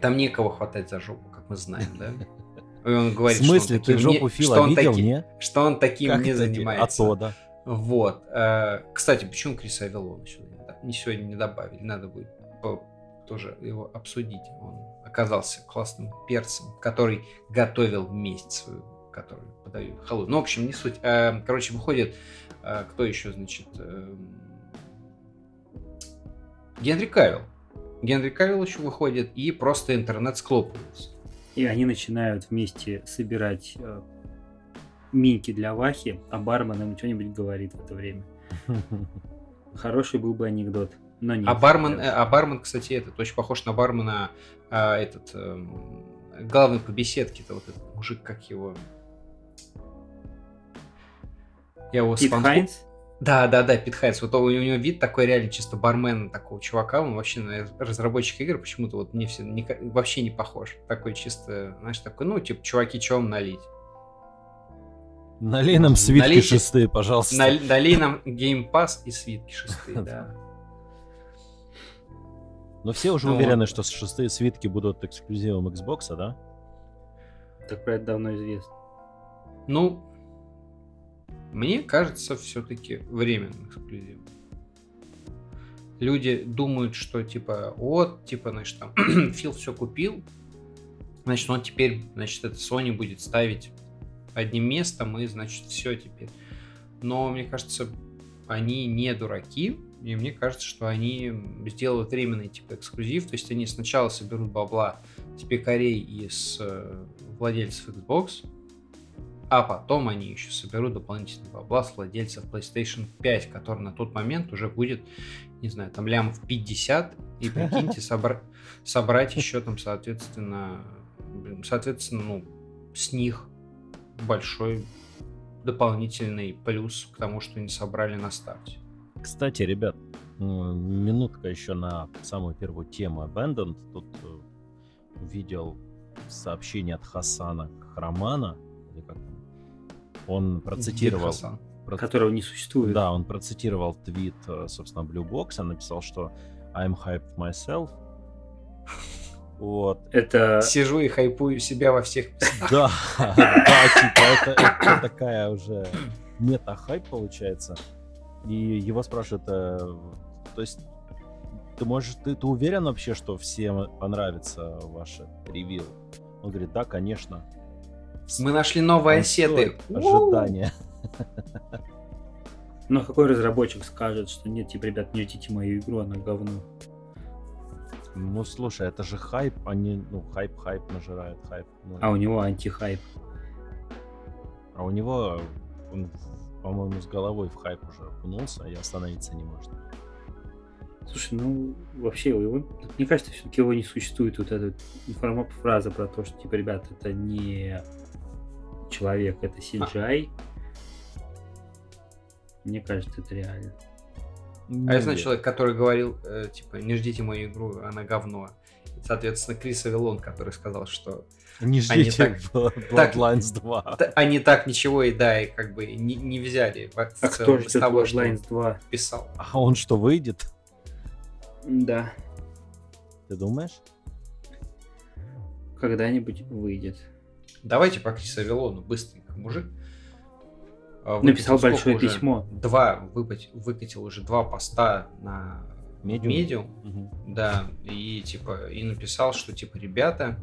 Speaker 3: Там некого хватать за жопу, как мы знаем, да? И он
Speaker 2: В
Speaker 3: говорит, что он
Speaker 2: смысле, ты
Speaker 3: таким не-
Speaker 2: жопу
Speaker 3: что
Speaker 2: Фила
Speaker 3: он
Speaker 2: видел,
Speaker 3: таки-
Speaker 2: не?
Speaker 3: Что он таким
Speaker 2: Как
Speaker 3: не занимается.
Speaker 2: А то, да.
Speaker 3: Вот. э, Кстати, почему Криса Авилона сегодня, не сегодня не добавили? Надо будет тоже его обсудить. Он оказался классным перцем, который готовил месть свою, которую подаю халу. Ну, в общем, не суть. Э, Короче, выходит, э, кто еще, значит, эм, Генри Кавилл. Генри Кавилл еще выходит, и просто интернет склопывается.
Speaker 1: И они начинают вместе собирать э, миньки для Вахи, а бармен ему что-нибудь говорит в это время. Хороший был бы анекдот, но нет.
Speaker 3: А бармен, э, а бармен, кстати, этот очень похож на бармена, а, этот эм, главный по беседке-то вот этот мужик, как его. Я его
Speaker 1: Пит
Speaker 3: спонсор-
Speaker 1: Хайнс?
Speaker 3: Да, да, да, Пит Хайнс. Вот у него вид такой реально чисто бармен такого чувака. Он вообще на разработчик игр почему-то вот мне все ника- вообще не похож. Такой чисто, знаешь, такой, ну, типа, чуваки, чем вам налить?
Speaker 2: Налей нам свитки
Speaker 3: Налейте-
Speaker 2: шестые, пожалуйста.
Speaker 3: Наль- Налей нам Game Pass и свитки шестые, да.
Speaker 2: Но все уже
Speaker 3: Ну,
Speaker 2: уверены,
Speaker 3: вот.
Speaker 2: что шестые свитки будут эксклюзивом Xbox, да?
Speaker 1: Так про это давно известно.
Speaker 3: Ну, мне кажется, все-таки временным эксклюзивом. Люди думают, что типа, вот, типа, значит, там, Фил все купил, значит, он теперь, значит, это Sony будет ставить одним местом, и, значит, все теперь. Но, мне кажется, они не дураки, и мне кажется, что они сделают временный типа эксклюзив, то есть они сначала соберут бабла с пекарей и с владельцев Xbox, а потом они еще соберут дополнительный бабла с владельцев PlayStation 5, который на тот момент уже будет, не знаю, там лямов 50, и прикиньте, собра- собрать еще там, соответственно, соответственно, ну, с них большой дополнительный плюс к тому, что они собрали на старте.
Speaker 2: Кстати, ребят, м, минутка еще на самую первую тему Abandoned. Тут э, увидел сообщение от Хасана Храмана, или как там. Он процитировал... Про-
Speaker 1: Которого не существует.
Speaker 2: Да, он процитировал твит, э, собственно, Blue Box, написал, что I'm hyped myself. Вот.
Speaker 1: Это
Speaker 3: Сижу и хайпую себя во всех
Speaker 2: Да, да, типа, это, это такая уже мета-хайп получается. И его спрашивают, э, то есть, ты можешь, ты, ты уверен вообще, что всем понравится ваше ревью? Он говорит, да, конечно.
Speaker 3: Мы нашли новые
Speaker 2: Он стоит Ожидания.
Speaker 1: Но какой разработчик скажет, что нет, типа, ребят, не ждите мою игру, она говно.
Speaker 2: Ну, слушай, это же хайп, они, ну, хайп-хайп нажирает, хайп. ну,
Speaker 1: А у него антихайп.
Speaker 2: а у него, он, по-моему, с головой в хайп уже окунулся и остановиться не может.
Speaker 1: Слушай, ну вообще его, мне кажется, все-таки его не существует. Вот эта информа фраза про то, что типа, ребят, это не человек, это CGI. Мне кажется, это реально.
Speaker 3: А я знаю человек, который говорил, э, типа, не ждите мою игру, она говно. Соответственно, Крис Авилон, который сказал, что
Speaker 2: Не
Speaker 3: Они
Speaker 2: ждите
Speaker 3: так-
Speaker 2: Blo-
Speaker 3: так-
Speaker 2: Bloodlines 2.
Speaker 3: т- они так ничего и да, и как бы не, не взяли в, в
Speaker 1: А
Speaker 3: целом
Speaker 1: кто
Speaker 3: из
Speaker 1: ждет
Speaker 3: того,
Speaker 1: Bloodlines 2?
Speaker 3: писал.
Speaker 2: А он что, выйдет?
Speaker 1: Да,
Speaker 2: Ты думаешь?
Speaker 1: когда-нибудь выйдет.
Speaker 3: Давайте по Крису Авилону быстренько, мужик. а,
Speaker 1: Написал большое
Speaker 3: уже?
Speaker 1: письмо.
Speaker 3: Два, выпать- выкатил уже два поста на
Speaker 2: Medium?
Speaker 3: Medium.
Speaker 2: Мгм.
Speaker 3: Да, и типа, и написал, что типа, ребята,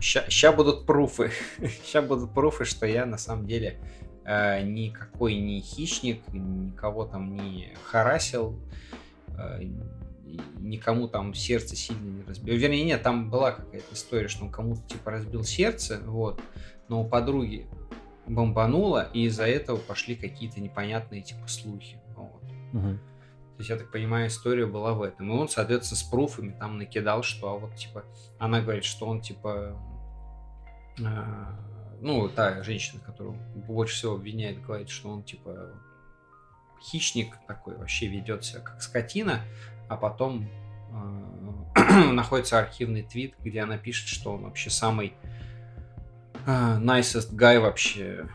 Speaker 3: ща, будут пруфы, ща будут пруфы, что я на самом деле э, никакой не хищник, никого там не харасил, э, никому там сердце сильно не разбил. Вернее, нет, там была какая-то история, что он кому-то типа разбил сердце, вот, но у подруги бомбануло, и из-за этого пошли какие-то непонятные типа слухи. Вот.
Speaker 2: Мгм.
Speaker 3: То есть, я так понимаю, история была в этом. И он, соответственно, с пруфами там накидал, что а вот, типа, она говорит, что он, типа, э, ну, та женщина, которую больше всего обвиняет, говорит, что он, типа, хищник такой, вообще ведет себя как скотина, а потом э, находится архивный твит, где она пишет, что он вообще самый э, nicest guy вообще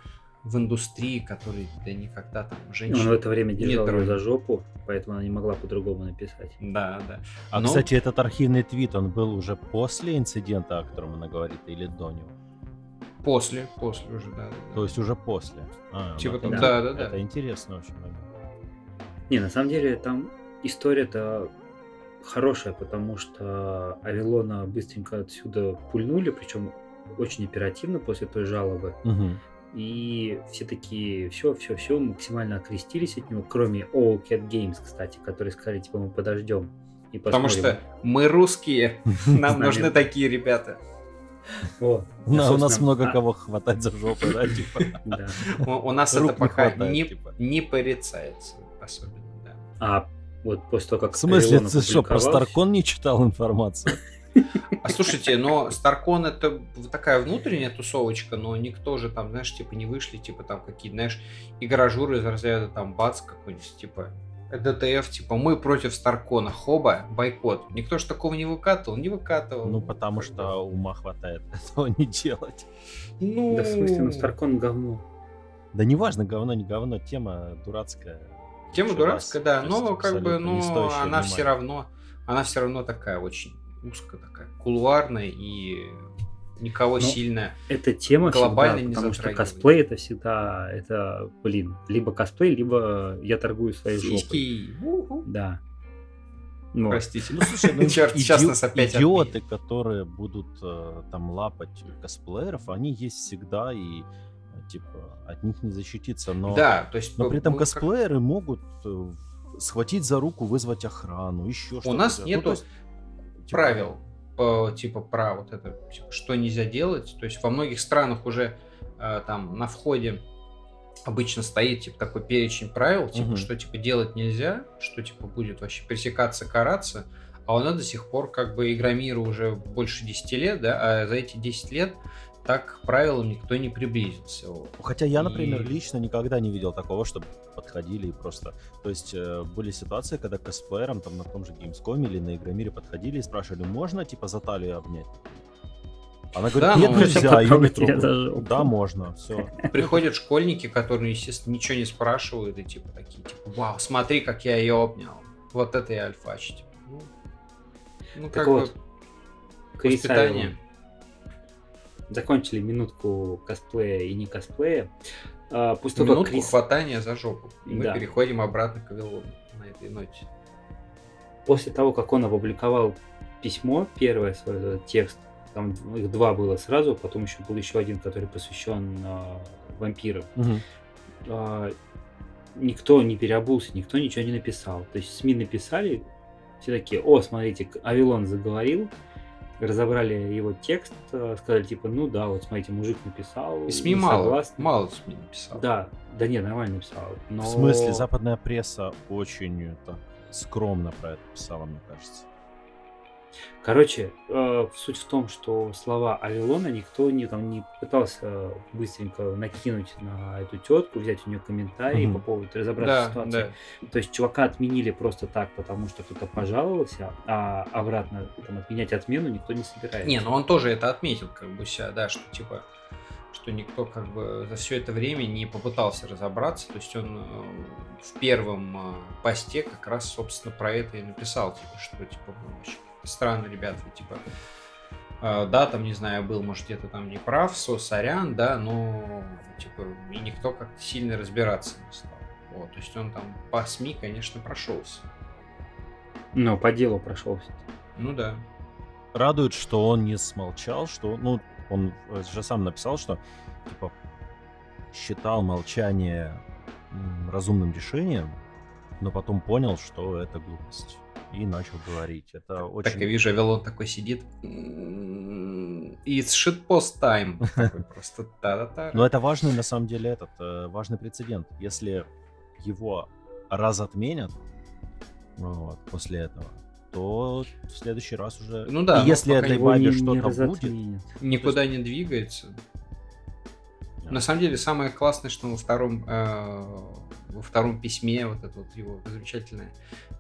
Speaker 3: в индустрии, который да никогда там женщин...
Speaker 1: Он в это время держал
Speaker 3: не
Speaker 1: ее за жопу, поэтому она не могла по-другому написать.
Speaker 3: Да, да.
Speaker 2: А,
Speaker 3: Ну,
Speaker 2: кстати, этот архивный твит, он был уже после инцидента, о котором она говорит, или до него?
Speaker 3: После, после уже, да. да, да.
Speaker 2: То есть уже после. А,
Speaker 3: Типа
Speaker 2: ну,
Speaker 3: там,
Speaker 2: это-
Speaker 3: да, да, да.
Speaker 2: Это интересно очень. момент.
Speaker 1: Не, на самом деле там история-то хорошая, потому что Авилона быстренько отсюда пульнули, причем очень оперативно после той жалобы.
Speaker 2: Мгм.
Speaker 1: И все такие, все, все, все, максимально окрестились от него, кроме All Cat Games, кстати, которые сказали, типа, мы подождем и
Speaker 3: Потому
Speaker 1: посмотрим.
Speaker 3: что мы русские, нам нужны такие ребята.
Speaker 1: Вот.
Speaker 2: У на- у нас много
Speaker 1: а,
Speaker 2: кого хватать за жопу, да, типа.
Speaker 1: Да.
Speaker 3: У, у нас
Speaker 2: Рук
Speaker 3: это
Speaker 2: не
Speaker 3: пока
Speaker 2: хватает,
Speaker 3: не,
Speaker 2: типа.
Speaker 3: не порицается особенно, да.
Speaker 1: А вот после того, как
Speaker 2: В смысле, ты что, про Старкон не читал информацию?
Speaker 3: А слушайте, но Старкон это такая внутренняя тусовочка, но никто же там, знаешь, типа не вышли, типа там какие-то, знаешь, игражуры из разряда там бац какой-нибудь, типа ДТФ, типа мы против Старкона, хоба, бойкот. Никто же такого не выкатывал, не выкатывал.
Speaker 2: Ну, потому что ума хватает этого не делать.
Speaker 3: Ну,
Speaker 1: Да в смысле, ну Старкон говно.
Speaker 2: Да неважно, говно, не говно, тема дурацкая.
Speaker 3: Тема
Speaker 2: Еще
Speaker 3: дурацкая,
Speaker 2: раз,
Speaker 3: да, но как бы,
Speaker 2: не
Speaker 3: ну, она все равно, она все равно такая очень узкая такая, кулуарная и никого
Speaker 1: Ну,
Speaker 3: сильно.
Speaker 1: Эта тема
Speaker 3: Глобально
Speaker 1: всегда,
Speaker 3: не
Speaker 1: потому что косплей это всегда, это, блин, либо косплей, либо я торгую своей жопой.
Speaker 3: Сиськи. Уху.
Speaker 1: Да. Ну,
Speaker 3: Простите.
Speaker 2: Ну, слушай, ну,
Speaker 3: Черт, сейчас нас опять
Speaker 2: идиоты,
Speaker 3: отменят.
Speaker 2: которые будут э, там лапать косплееров, они есть всегда, и типа от них не защититься. Но,
Speaker 3: Да, то есть...
Speaker 2: но при этом
Speaker 3: мы как-
Speaker 2: косплееры могут э, схватить за руку, вызвать охрану, еще что-то.
Speaker 3: У нас
Speaker 2: сделать.
Speaker 3: нету
Speaker 2: то есть,
Speaker 3: правил по, типа про вот это, типа, что нельзя делать. То есть во многих странах уже э, там на входе обычно стоит типа такой перечень правил, типа
Speaker 2: Мгм.
Speaker 3: что типа делать нельзя, что типа будет вообще пресекаться, караться. А у нас до сих пор как бы Игромира уже больше 10 лет, да, а за эти 10 лет так к правилам никто не приблизился.
Speaker 2: Хотя я, например,
Speaker 3: И-
Speaker 2: лично никогда не видел такого, чтобы подходили и просто... То есть э, были ситуации, когда косплеерам там на том же Gamescom или на Игромире подходили и спрашивали, можно типа за талию обнять? Она говорит,
Speaker 3: Да,
Speaker 2: нет,
Speaker 3: ну,
Speaker 2: нельзя, я не
Speaker 1: потрогать тебя
Speaker 2: трогаю».
Speaker 1: за жопу.
Speaker 2: Да, можно, все.
Speaker 3: Приходят школьники, которые, естественно, ничего не спрашивают, и типа такие, типа, вау, смотри, как я ее обнял. Вот это я альфач. Типа. Ну, ну,
Speaker 1: Так
Speaker 3: как
Speaker 1: вот,
Speaker 3: бы, воспитание.
Speaker 1: Айвон. Закончили минутку косплея и не косплея. А, после того, как
Speaker 3: минутку
Speaker 1: Крис-
Speaker 3: хватания за жопу. И мы
Speaker 1: Да.
Speaker 3: переходим обратно к Авилону на этой ноте.
Speaker 1: после того, как он опубликовал письмо, первое свой этот текст, там их два было сразу, потом еще был еще один, который посвящен а, вампирам. а, никто не переобулся, никто ничего не написал. То есть СМИ написали, все такие, о, смотрите, Авилон заговорил, разобрали его текст, а, сказали типа, ну да, вот смотрите, мужик написал.
Speaker 3: И СМИ мало,
Speaker 1: согласны».
Speaker 3: мало СМИ написал.
Speaker 1: Да, да нет, нормально написал. Но...
Speaker 2: В смысле, западная пресса очень это, скромно про это писала, мне кажется.
Speaker 1: Короче, э, суть в том, что слова Авилона никто не, там, не пытался быстренько накинуть на эту тетку, взять у нее комментарии
Speaker 2: Мгм.
Speaker 1: по поводу разобраться
Speaker 3: Да,
Speaker 1: ситуации.
Speaker 3: да.
Speaker 1: То есть чувака отменили просто так, потому что кто-то пожаловался, а обратно там, отменять отмену никто не собирается.
Speaker 3: Не, ну он тоже это отметил, как бы себя, да, что типа что никто как бы за все это время не попытался разобраться. То есть он э, в первом э, посте как раз, собственно, про это и написал, типа, что типа странно, ребята, типа э, да, там, не знаю, был, может, где-то там не прав, со, сорян, да, но, типа, и никто как-то сильно разбираться не стал. Вот, то есть он там по СМИ, конечно, прошелся.
Speaker 1: Но по делу прошелся.
Speaker 3: Ну да.
Speaker 2: Радует, что он не смолчал, что, ну, он же сам написал, что, типа, считал молчание разумным решением, но потом понял, что это глупость. И начал говорить. Это очень...
Speaker 3: Так я вижу, Авилон такой сидит. «М, It's shitpost time. Такой просто та-та-та.
Speaker 2: Но это важный, на самом деле, этот, э, важный прецедент. Если его разотменят вот, после этого, то в следующий раз уже...
Speaker 3: Ну да,
Speaker 2: И если этой бабе что-то будет...
Speaker 3: Никуда не двигается.
Speaker 2: Да.
Speaker 3: На самом деле, самое классное, что во втором, э, во втором письме, вот это вот его замечательное,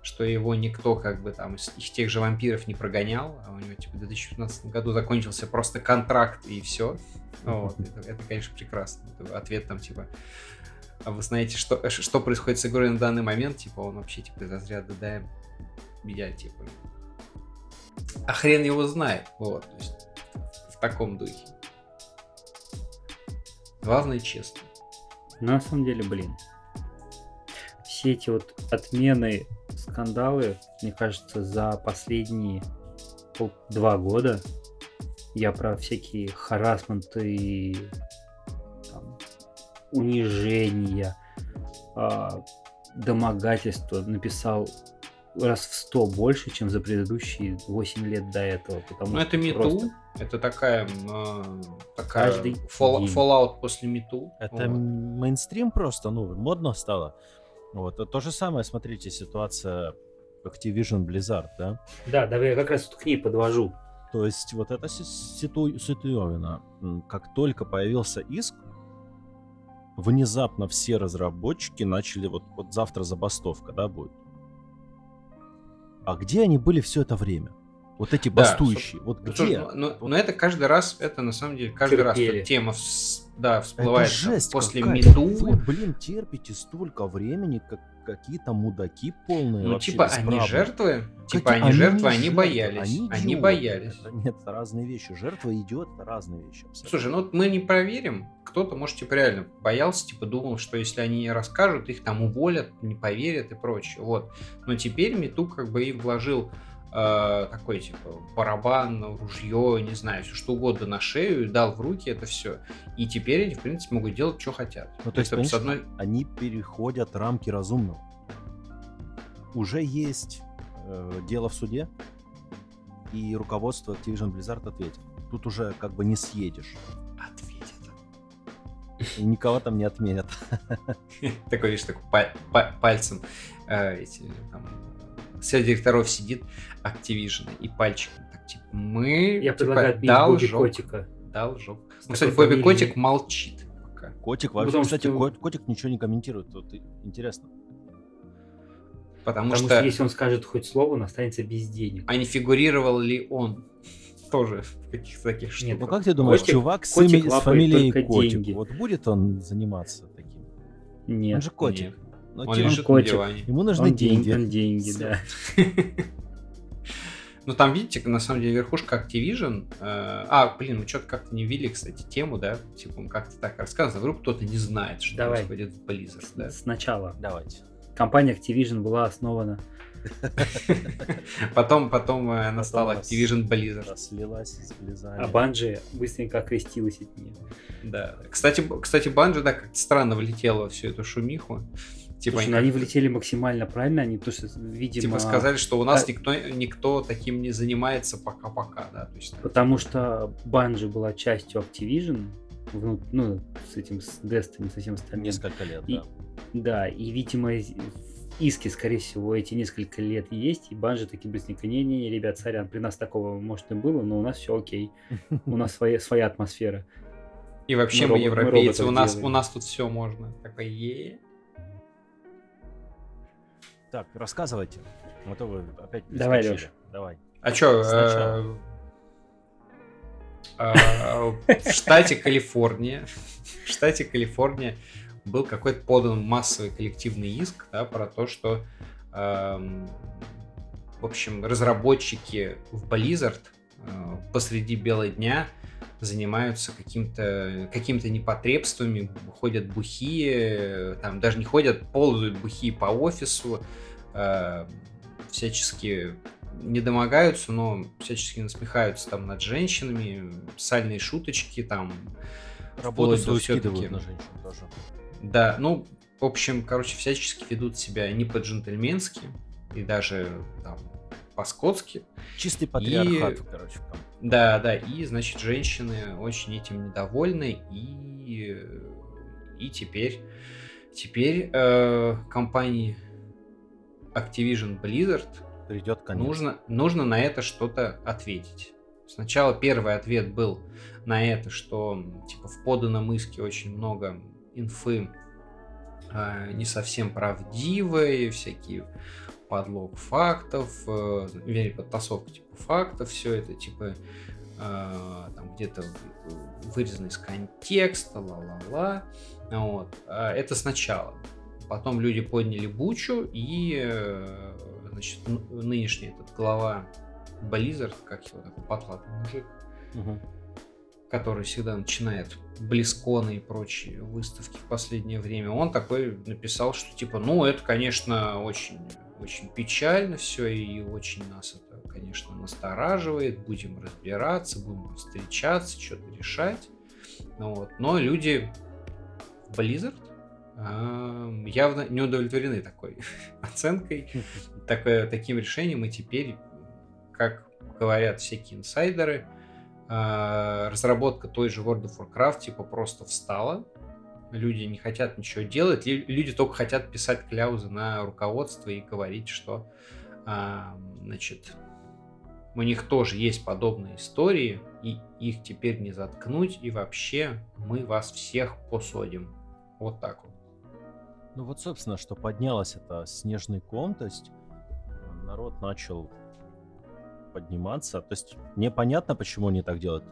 Speaker 3: что его никто как бы там из, из тех же вампиров не прогонял, а у него типа в 2015 году закончился просто контракт и все. Вот, это, это, конечно, прекрасно. Это ответ там типа, а вы знаете, что, э, что происходит с игрой на данный момент? Типа он вообще типа из разряда, да, я типа, а хрен его знает. Вот, то есть в таком духе. Главное честно.
Speaker 1: На самом деле, блин, все эти вот отмены, скандалы, мне кажется, за последние пол- два года я про всякие харасменты и там, унижения, а, домогательства написал раз в 100 больше, чем за предыдущие 8 лет до этого. Потому
Speaker 3: Ну, это мету.
Speaker 1: просто
Speaker 3: Это такая, э, такая
Speaker 1: Каждый
Speaker 3: фол-
Speaker 1: день.
Speaker 3: Fallout после мету.
Speaker 2: Это мейнстрим просто, ну, модно стало. Вот. а То же самое, смотрите, ситуация Activision Blizzard, да?
Speaker 1: Да, давай я как раз к ней подвожу.
Speaker 2: То есть вот эта си- ситу- ситуевина, м, как только появился иск, внезапно все разработчики начали, вот, вот завтра забастовка, да, будет. А где они были все это время? Вот эти
Speaker 3: Да,
Speaker 2: бастующие, вот
Speaker 3: Ну,
Speaker 2: где?
Speaker 3: ну,
Speaker 2: Вот
Speaker 3: но это каждый раз, это на самом деле каждый раз
Speaker 1: Терпели.
Speaker 3: эта тема вс- да,
Speaker 2: Это
Speaker 3: всплывает там
Speaker 2: жесть
Speaker 3: после
Speaker 2: какая-то.
Speaker 3: мету.
Speaker 2: Вы, блин, терпите столько времени, как какие-то мудаки полные
Speaker 3: Ну, типа, они жертвы, типа,
Speaker 2: Какие-
Speaker 3: они жертвы, они
Speaker 2: жертвы,
Speaker 3: боялись.
Speaker 2: Они,
Speaker 3: Они боялись.
Speaker 2: Это, нет, это разные вещи. Жертва и идиот это разные вещи. абсолютно.
Speaker 3: Слушай, ну вот мы не проверим. Кто-то, может, типа реально боялся, типа думал, что если они не расскажут, их там уволят, не поверят и прочее. Вот. Но теперь Мету как бы и вложил э, такой, типа, барабан, ружье, не знаю, все что угодно на шею, дал в руки это все. И теперь они, в принципе, могут делать, что хотят.
Speaker 2: Ну, то есть,
Speaker 3: Это с одной...
Speaker 2: они переходят рамки разумного. Уже есть э, дело в суде, и руководство Activision Blizzard ответит. Тут уже как бы не съедешь.
Speaker 3: Ответит.
Speaker 2: И никого там не отменят.
Speaker 3: Такой, видишь, такой па- па- пальцем э, эти, там, среди директоров сидит Activision и пальчиком так, типа, мы
Speaker 1: Я
Speaker 3: типа,
Speaker 1: предлагаю отменить Бобби Котика.
Speaker 3: должок. Ну,
Speaker 1: такой
Speaker 3: кстати, Бобби. Котик молчит пока.
Speaker 2: Котик
Speaker 1: Ну,
Speaker 2: вообще,
Speaker 1: потому
Speaker 2: кстати,
Speaker 1: что-
Speaker 2: кот- котик ничего не комментирует. Вот интересно.
Speaker 3: Потому,
Speaker 1: Потому
Speaker 3: что,
Speaker 1: что если он скажет хоть слово, он останется без денег.
Speaker 3: а не фигурировал ли он тоже в каких-то таких штуках.
Speaker 2: Ну как ты думаешь,
Speaker 1: Котик-
Speaker 2: чувак с,
Speaker 1: котик
Speaker 2: с фамилией Котик,
Speaker 1: деньги.
Speaker 2: вот будет он заниматься таким?
Speaker 1: Нет.
Speaker 2: Он же котик.
Speaker 3: Нет.
Speaker 2: Ну,
Speaker 3: Он лежит
Speaker 1: котик.
Speaker 3: на диване.
Speaker 2: ему нужны
Speaker 1: Он деньги.
Speaker 2: деньги.
Speaker 1: Он деньги, да.
Speaker 3: Ну там, видите, на самом деле верхушка Activision. э, а, блин, мы что-то как-то не ввели, кстати, тему, да? Типа, он как-то так рассказано. Вдруг кто-то не знает, что
Speaker 1: Давай.
Speaker 3: происходит в Blizzard, да?
Speaker 1: Сначала.
Speaker 2: Давайте.
Speaker 1: Компания Activision была основана
Speaker 3: Потом, потом э, она стала Activision Blizzard.
Speaker 2: Слилась с Blizzard.
Speaker 1: А Банжи быстренько окрестилась от нее.
Speaker 3: Да. Кстати, кстати, Банжи, да, как-то странно влетела во всю эту шумиху. Типа,
Speaker 1: Слушай,
Speaker 3: они,
Speaker 1: ну они влетели максимально правильно, они то, что, видимо...
Speaker 3: типа сказали, что у нас
Speaker 1: а-
Speaker 3: никто, никто таким не занимается пока-пока, да. То есть,
Speaker 1: Потому что Банжи была частью Activision, вну- ну, с этим, с Destiny, со всем остальным.
Speaker 2: Несколько лет,
Speaker 1: И-
Speaker 2: да.
Speaker 1: Да, и, видимо, иске, скорее всего, эти несколько лет есть, и Банжи такие быстренько, не-не, ребят, сорян, при нас такого, может, и было, но у нас все окей, у нас своя, своя атмосфера.
Speaker 3: И вообще
Speaker 1: мы
Speaker 3: мы,
Speaker 1: мы
Speaker 3: европейцы,
Speaker 1: роботов
Speaker 3: у нас,
Speaker 1: делаем.
Speaker 3: у нас тут все можно. Такой, е
Speaker 2: Так, рассказывайте. А то вы опять
Speaker 1: Давай. Лёш.
Speaker 2: Давай.
Speaker 3: А чё, э, э, в штате Калифорния, в штате Калифорния был какой-то подан массовый коллективный иск, да, про то, что, эм, в общем, разработчики в Blizzard э, посреди бела дня занимаются каким-то какими-то непотребствами, ходят бухие, там даже не ходят, ползают бухие по офису, э, всячески не домогаются, но всячески насмехаются там над женщинами, сальные шуточки там.
Speaker 2: Работу свою скидывают на женщин тоже.
Speaker 3: Да, ну, в общем, короче, всячески ведут себя не по-джентльменски и даже там по-скотски.
Speaker 2: Чистый патриархат, короче. там.
Speaker 3: Да, да, и, значит, женщины очень этим недовольны, и, и теперь, теперь э, компании Activision Blizzard
Speaker 2: Придет конец.
Speaker 3: нужно, нужно на это что-то ответить. Сначала первый ответ был на это, что типа в поданном иске очень много инфы э, не совсем правдивой, всякие подлог фактов, э, вернее, подтасовка типа фактов, все это типа э, там где-то вырезано из контекста, ла-ла-ла. Вот. А Это сначала. Потом люди подняли бучу, и э, значит, нынешний этот глава Blizzard, как его такой потлатый мужик,
Speaker 2: Мгм.
Speaker 3: который всегда начинает Близконы и прочие выставки в последнее время, он такой написал, что типа, ну, это, конечно, очень, очень печально все, и очень нас это, конечно, настораживает, будем разбираться, будем встречаться, что-то решать. Ну Вот. Но люди в Blizzard ам, явно не удовлетворены такой оценкой, такое, таким решением, и теперь, как говорят всякие инсайдеры, а, разработка той же World of Warcraft типа просто встала, люди не хотят ничего делать, лю- люди только хотят писать кляузы на руководство и говорить, что а, значит, у них тоже есть подобные истории, и их теперь не заткнуть, и вообще мы вас всех посадим. Вот так вот.
Speaker 2: Ну вот, собственно, что поднялось это снежный ком, то есть э, народ начал подниматься. То есть мне понятно, почему они так делают.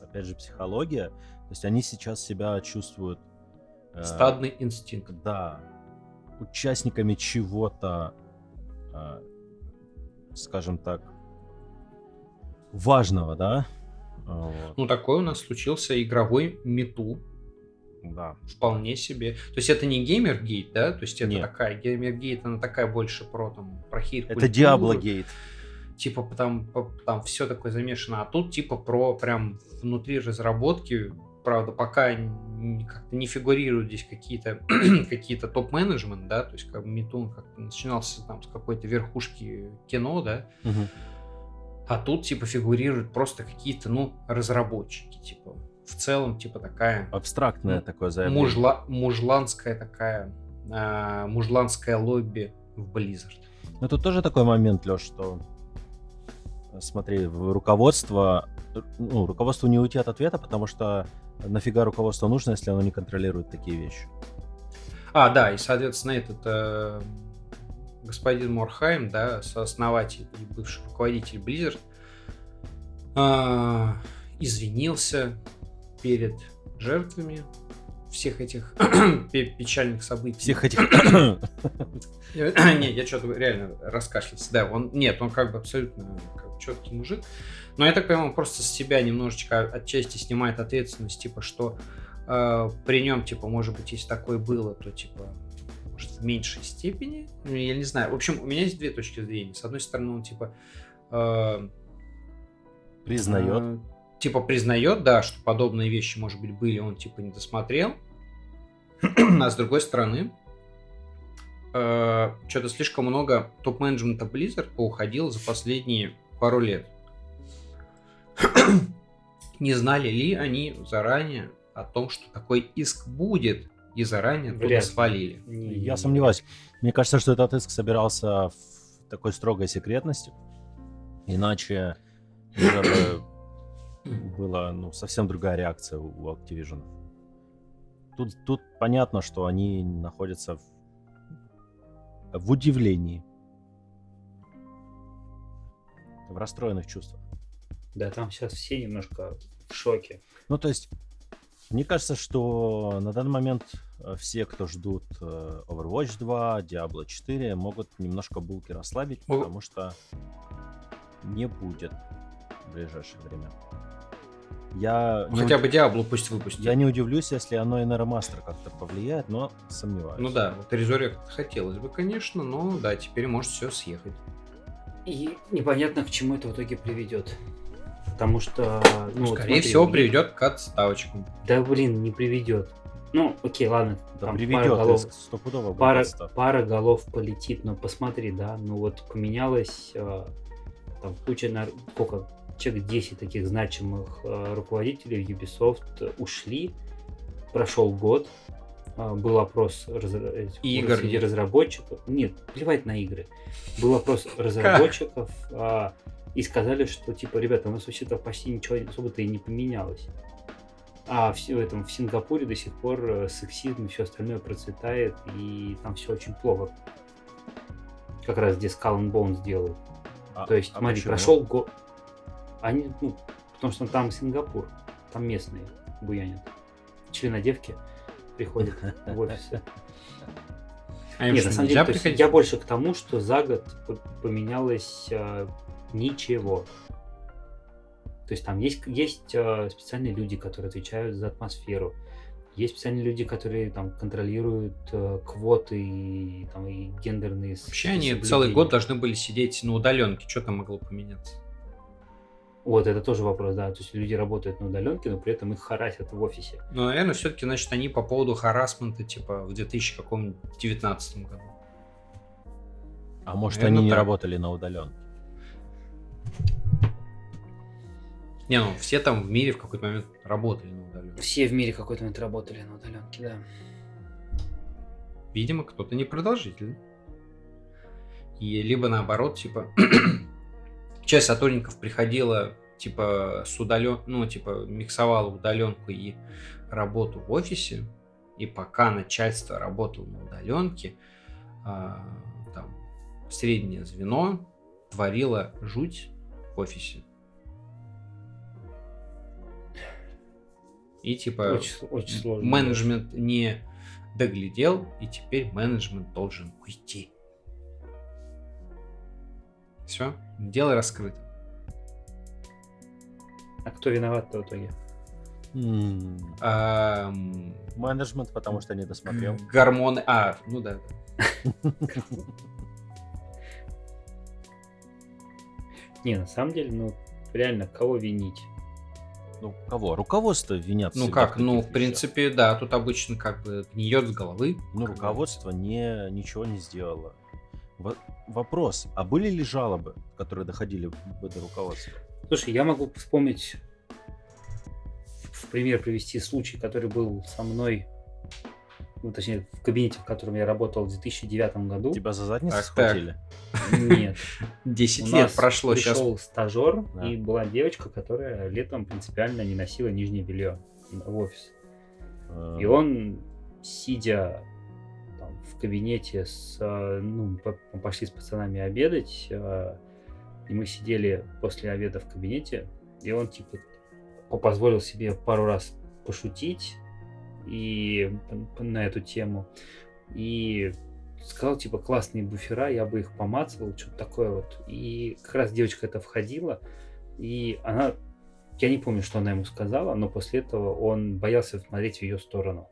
Speaker 2: Опять же, психология. То есть они сейчас себя чувствуют... э,
Speaker 3: Стадный инстинкт.
Speaker 2: да, участниками чего-то, а, скажем так, важного, да? Вот,
Speaker 3: Ну, такой у нас случился игровой мету.
Speaker 2: да.
Speaker 3: Вполне себе. То есть это не геймергейт, да? То есть это
Speaker 2: Нет.
Speaker 3: такая геймергейт, она такая больше про там про хейт
Speaker 2: Это Диабло Гейт.
Speaker 3: Типа там, там все такое замешано, а тут типа про прям внутри разработки, правда, пока как-то не фигурируют здесь какие-то какие-то топ-менеджмент, да, то есть как бы Митун как-то начинался там с какой-то верхушки кино, да, а тут типа фигурируют просто какие-то, ну, разработчики, типа в целом типа такая
Speaker 2: Абстрактное
Speaker 3: Ну,
Speaker 2: такое заявление.
Speaker 3: мужла, мужланская такая а, мужланское лобби в Blizzard.
Speaker 2: Ну, тут тоже такой момент, Леш, что э, смотри, руководство, э, ну, руководству не уйти от ответа, потому что нафига руководство нужно, если оно не контролирует такие вещи.
Speaker 3: А, да, и, соответственно, этот э, господин Морхайм, да, сооснователь и бывший руководитель Blizzard, а, извинился перед жертвами всех этих пе- печальных событий.
Speaker 2: Всех этих...
Speaker 3: Не, я что-то реально раскашлялся. Да, он нет, он как бы абсолютно четкий мужик. Но я так понимаю, он просто с себя немножечко отчасти снимает ответственность, типа, что э, при нем, типа, может быть, если такое было, то типа может, в меньшей степени. Ну, Я не знаю. В общем, у меня есть две точки зрения. С одной стороны, он типа э,
Speaker 2: Признает.
Speaker 3: э, типа признает, да, что подобные вещи, может быть, были, он типа не досмотрел. а с другой стороны, что-то слишком много топ-менеджмента Blizzard поуходило за последние пару лет. не знали ли они заранее о том, что такой иск будет, и заранее туда свалили?
Speaker 2: Я сомневаюсь. Мне кажется, что этот иск собирался в такой строгой секретности. Иначе уже бы была ну, совсем другая реакция у у Activision. Тут, тут понятно, что они находятся в, в удивлении. В расстроенных чувствах.
Speaker 1: Да, там сейчас все немножко в шоке.
Speaker 2: Ну, то есть, мне кажется, что на данный момент э, все, кто ждут э, Overwatch 2, Diablo 4, могут немножко булки расслабить,
Speaker 3: О.
Speaker 2: потому что не будет в ближайшее время. Я не,
Speaker 3: Хотя
Speaker 2: уд-
Speaker 3: бы Диаблу пусть выпустят.
Speaker 2: я не удивлюсь, если оно и на ремастер как-то повлияет, но сомневаюсь.
Speaker 3: Ну да, вот Resurrect хотелось бы, конечно, но да, теперь может все съехать.
Speaker 1: И непонятно, к чему это в итоге приведет. Потому что, ну, вот
Speaker 3: Скорее
Speaker 1: смотри,
Speaker 3: всего, приведет к отставочкам.
Speaker 1: Да, блин, не приведет. Ну, окей, ладно.
Speaker 2: Да
Speaker 1: там
Speaker 2: приведет,
Speaker 1: пара голов,
Speaker 2: стопудово
Speaker 1: пара, пара голов полетит, но посмотри, да, ну вот поменялось э, там куча, нар- сколько, человек 10 таких значимых э, руководителей Ubisoft э, ушли, прошел год, был опрос
Speaker 3: И игр
Speaker 1: среди разработчиков, нет, плевать на игры, был опрос разработчиков, а, и сказали, что типа, ребята, у нас вообще-то почти ничего особо-то и не поменялось. А в, в этом в Сингапуре до сих пор э, сексизм и все остальное процветает, и там все очень плохо. Как раз где Skull and Bones делают.
Speaker 2: А-
Speaker 1: То есть,
Speaker 2: а
Speaker 1: смотри,
Speaker 2: почему?
Speaker 1: прошел год. Они, ну, потому что там Сингапур, там местные буянят. Членодевки приходят в офисы.
Speaker 3: А
Speaker 1: Нет, на самом деле, есть я больше к тому, что за год поменялось э, ничего. То есть там есть, есть э, специальные люди, которые отвечают за атмосферу. Есть специальные люди, которые там контролируют э, квоты и, там, и гендерные
Speaker 3: Вообще они целый год должны были сидеть на удаленке. Что там могло поменяться?
Speaker 1: Вот это тоже вопрос, да. То есть люди работают на удаленке, но при этом их харасят в офисе.
Speaker 3: Ну, наверное, все-таки, значит, они по поводу харасмента, типа, в 2019 году.
Speaker 2: А может,
Speaker 3: Наверно,
Speaker 2: они не
Speaker 3: так.
Speaker 2: работали на удаленке?
Speaker 3: Не, ну, все там в мире в какой-то момент работали на удаленке.
Speaker 1: Все в мире какой-то момент работали на удаленке, да.
Speaker 3: Видимо, кто-то непродолжительный. И либо наоборот, типа, часть сотрудников приходила, типа, с удален... ну, типа, миксовала удаленку и работу в офисе, и пока начальство работало на удаленке, а, там, среднее звено творило жуть в офисе. И типа
Speaker 1: Очень, очень сложно.
Speaker 3: менеджмент не доглядел, и теперь менеджмент должен уйти. Все, дело раскрыто.
Speaker 1: А кто виноват-то в итоге?
Speaker 2: Менеджмент, потому что не досмотрел.
Speaker 3: Гормоны. А, ну да.
Speaker 1: Не, на самом деле, ну, реально, кого винить?
Speaker 2: Ну, кого? Руководство винят
Speaker 3: Ну как, ну, в принципе, да, тут обычно как бы гниет с головы.
Speaker 2: Ну, руководство не, ничего не сделало. Во- вопрос, а были ли жалобы, которые доходили в это руководство?
Speaker 1: Слушай, я могу вспомнить, в пример привести случай, который был со мной, ну, точнее, в кабинете, в котором я работал в 2009 году.
Speaker 2: Тебя за задницу схватили?
Speaker 1: Нет.
Speaker 3: 10
Speaker 1: У
Speaker 3: лет
Speaker 1: нас
Speaker 3: прошло сейчас.
Speaker 1: пришел стажер,
Speaker 2: Да.
Speaker 1: и была девочка, которая летом принципиально не носила нижнее белье в офис.
Speaker 2: Э,
Speaker 1: И он, сидя в кабинете с, э, ну, пошли с пацанами обедать, э, и мы сидели после обеда в кабинете, и он типа по- позволил себе пару раз пошутить и на эту тему, и сказал типа классные буфера, я бы их помацал, что-то такое вот. И как раз девочка это входила, и она я не помню, что она ему сказала, но после этого он боялся смотреть в ее сторону.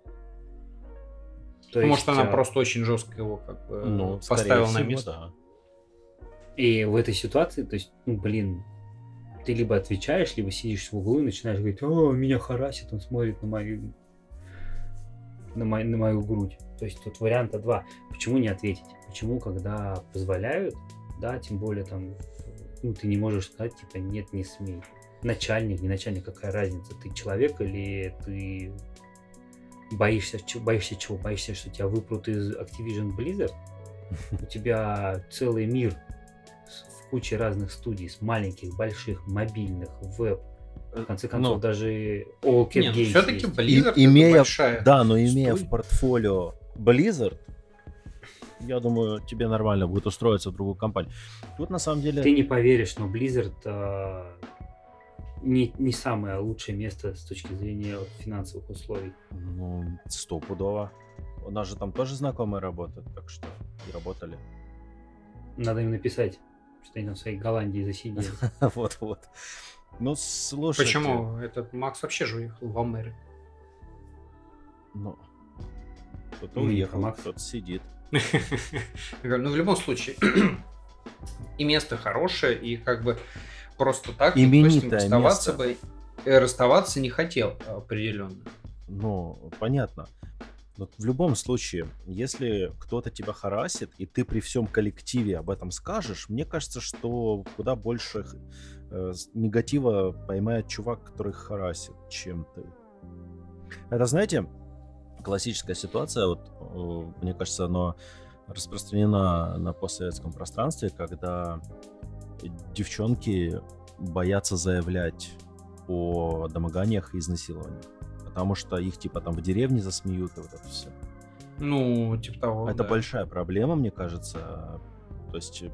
Speaker 1: То
Speaker 3: Ну, Может,
Speaker 1: есть,
Speaker 3: она
Speaker 1: а,
Speaker 3: просто очень жестко его как бы
Speaker 2: Ну,
Speaker 3: поставила на
Speaker 2: всего,
Speaker 3: место.
Speaker 2: да.
Speaker 1: И в этой ситуации, то есть, ну, блин, ты либо отвечаешь, либо сидишь в углу и начинаешь говорить, о, меня харасит, он смотрит на мою, на, мою, на мою грудь. То есть тут варианта два. Почему не ответить? Почему, когда позволяют, да, тем более там, ну, ты не можешь сказать, типа, нет, не смей. Начальник, не начальник, какая разница? Ты человек или ты боишься, боишься чего? Боишься, что тебя выпрут из Activision Blizzard? У тебя целый мир в куче разных студий, с маленьких, больших, мобильных, веб. В конце концов,
Speaker 2: Ну,
Speaker 1: даже All Cat
Speaker 3: Не, ну,
Speaker 1: Games
Speaker 3: все-таки
Speaker 1: есть.
Speaker 3: Blizzard
Speaker 2: И- имея-
Speaker 3: это большая.
Speaker 2: Да, но имея
Speaker 3: студия.
Speaker 2: в портфолио Blizzard, я думаю, тебе нормально будет устроиться в другую компанию. Тут на самом деле...
Speaker 1: Ты не поверишь, но Blizzard а, не, не самое лучшее место с точки зрения вот финансовых условий.
Speaker 2: Ну, стопудово. У нас же там тоже знакомые работают, так что и работали.
Speaker 1: Надо им написать, что они там в своей Голландии засидели.
Speaker 2: Вот-вот. Ну, слушай.
Speaker 3: Почему? Этот Макс вообще же уехал в Америку.
Speaker 2: Ну, кто-то
Speaker 1: Ну,
Speaker 2: уехал,
Speaker 1: Макс.
Speaker 2: кто-то сидит.
Speaker 3: Ну, в любом случае, и место хорошее, и как бы просто так
Speaker 2: Именитое
Speaker 3: расставаться
Speaker 2: место.
Speaker 3: бы э, расставаться не хотел определенно.
Speaker 2: Ну, понятно. Но в любом случае, если кто-то тебя харасит, и ты при всем коллективе об этом скажешь, мне кажется, что куда больше э, негатива поймает чувак, который харасит, чем ты. Это, знаете, классическая ситуация, вот, э, мне кажется, оно распространено на постсоветском пространстве, когда девчонки боятся заявлять о домоганиях и изнасилованиях потому что их типа там в деревне засмеют и вот это все.
Speaker 3: Ну, типа того.
Speaker 2: это
Speaker 3: да.
Speaker 2: большая проблема, мне кажется. То есть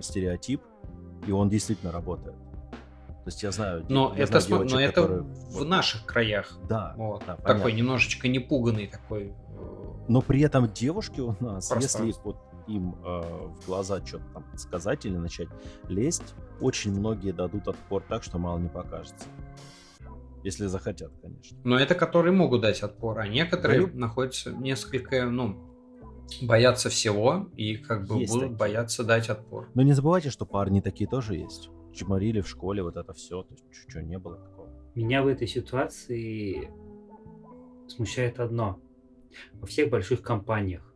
Speaker 2: стереотип, и он действительно работает. То есть я знаю,
Speaker 3: Но
Speaker 2: я
Speaker 3: это,
Speaker 2: знаю девочек,
Speaker 3: но это
Speaker 2: которые-
Speaker 3: в наших краях.
Speaker 2: Да,
Speaker 3: Вот.
Speaker 2: да,
Speaker 3: такой
Speaker 2: понятно.
Speaker 3: немножечко непуганный такой. э,
Speaker 2: Но при этом девушки у нас, если вот им э, в глаза что-то там сказать или начать лезть, очень многие дадут отпор так, что мало не покажется. Если захотят, конечно.
Speaker 3: Но это которые могут дать отпор, а некоторые
Speaker 2: Да,
Speaker 3: находятся несколько, ну, боятся всего и как бы
Speaker 2: Есть
Speaker 3: будут
Speaker 2: такие.
Speaker 3: бояться дать отпор.
Speaker 2: Но не забывайте, что парни такие тоже есть. чморили в школе, вот это все. То есть, что, не было такого.
Speaker 1: Меня в этой ситуации смущает одно. Во всех больших компаниях,